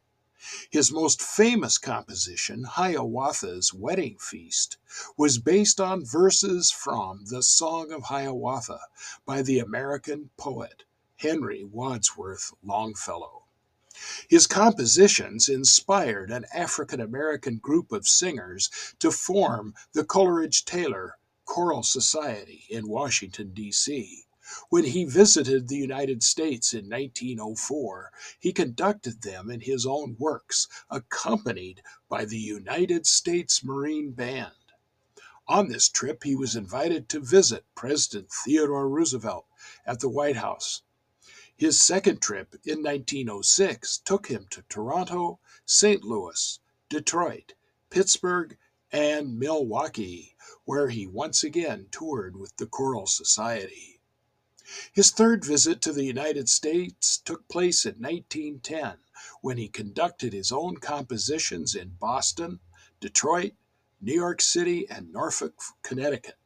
His most famous composition, Hiawatha's Wedding Feast, was based on verses from the Song of Hiawatha by the American poet Henry Wadsworth Longfellow. His compositions inspired an African American group of singers to form the Coleridge Taylor Choral Society in Washington, D.C. When he visited the United States in 1904, he conducted them in his own works, accompanied by the United States Marine Band. On this trip, he was invited to visit President Theodore Roosevelt at the White House. His second trip in 1906 took him to Toronto, St. Louis, Detroit, Pittsburgh, and Milwaukee, where he once again toured with the Choral Society. His third visit to the United States took place in 1910 when he conducted his own compositions in Boston, Detroit, New York City, and Norfolk, Connecticut.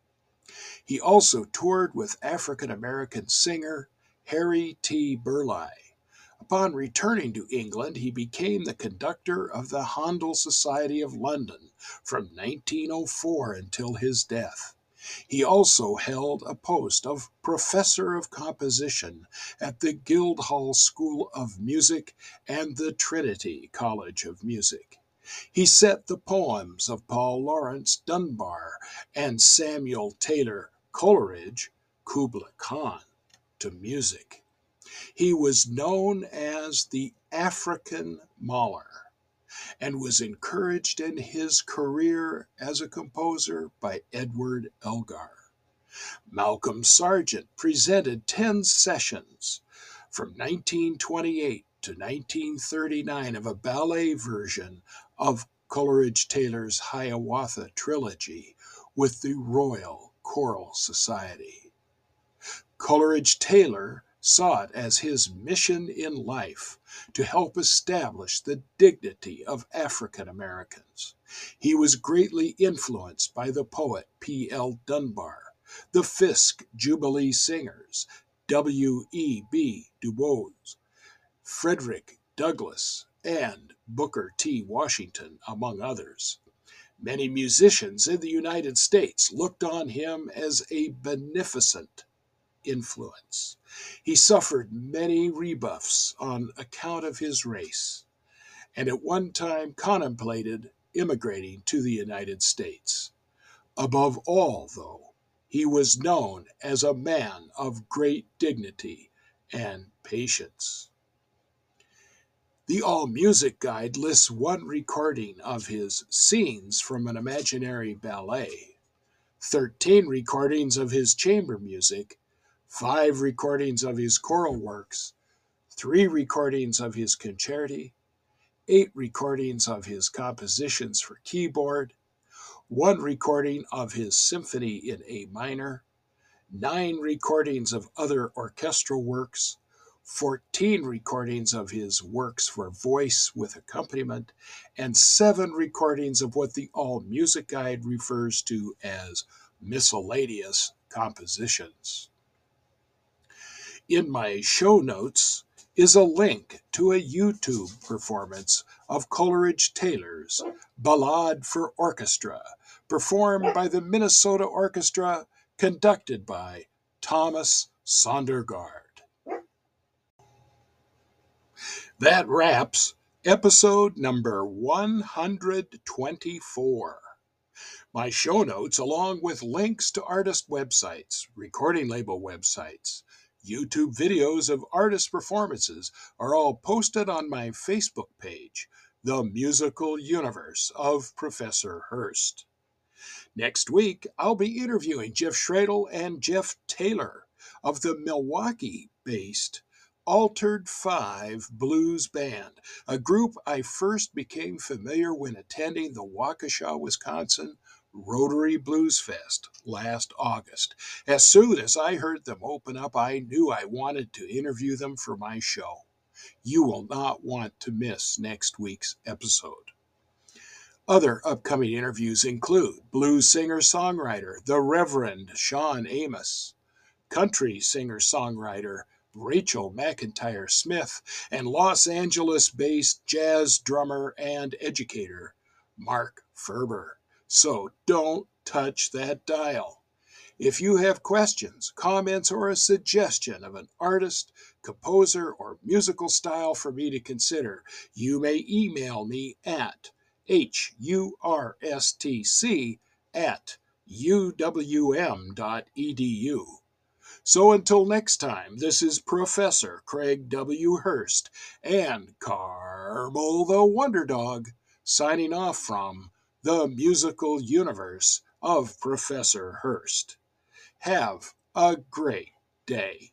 He also toured with African American singer Harry T. Burleigh. Upon returning to England, he became the conductor of the Handel Society of London from 1904 until his death. He also held a post of Professor of Composition at the Guildhall School of Music and the Trinity College of Music. He set the poems of Paul Laurence Dunbar and Samuel Taylor Coleridge, Kubla Khan, to music. He was known as the African Mahler and was encouraged in his career as a composer by Edward Elgar. Malcolm Sargent presented 10 sessions from 1928 to 1939 of a ballet version of Coleridge Taylor's Hiawatha trilogy with the Royal Choral Society. Coleridge Taylor saw it as his mission in life to help establish the dignity of African Americans. He was greatly influenced by the poet P. L. Dunbar, the Fisk Jubilee Singers, W. E. B. Du Bois, Frederick Douglass, and Booker T. Washington, among others. Many musicians in the United States looked on him as a beneficent influence. He suffered many rebuffs on account of his race, and at one time contemplated immigrating to the United States. Above all, though, he was known as a man of great dignity and patience. The All Music Guide lists one recording of his Scenes from an Imaginary Ballet, 13 recordings of his chamber music, five recordings of his choral works, three recordings of his concerti, eight recordings of his compositions for keyboard, one recording of his symphony in A minor, nine recordings of other orchestral works, 14 recordings of his works for voice with accompaniment, and seven recordings of what the All Music Guide refers to as miscellaneous compositions. In my show notes is a link to a YouTube performance of Coleridge Taylor's Ballade for Orchestra, performed by the Minnesota Orchestra, conducted by Thomas Sondergaard. That wraps episode number 124. My show notes, along with links to artist websites, recording label websites, YouTube videos of artist performances, are all posted on my Facebook page, The Musical Universe of Professor Hurst. Next week, I'll be interviewing Jeff Schroedl and Jeff Taylor of the Milwaukee based Altered Five Blues Band, a group I first became familiar when attending the Waukesha, Wisconsin Rotary Blues Fest last August. As soon as I heard them open up, I knew I wanted to interview them for my show. You will not want to miss next week's episode. Other upcoming interviews include blues singer songwriter, the Reverend Shawn Amos, country singer songwriter, Rachel McIntyre Smith, and Los Angeles based jazz drummer and educator, Mark Ferber. So don't touch that dial. If you have questions, comments, or a suggestion of an artist, composer, or musical style for me to consider, you may email me at hurstc at uwm.edu. So until next time, this is Professor Craig W. Hurst and Carmel the Wonder Dog signing off from the musical universe of Professor Hurst. Have a great day.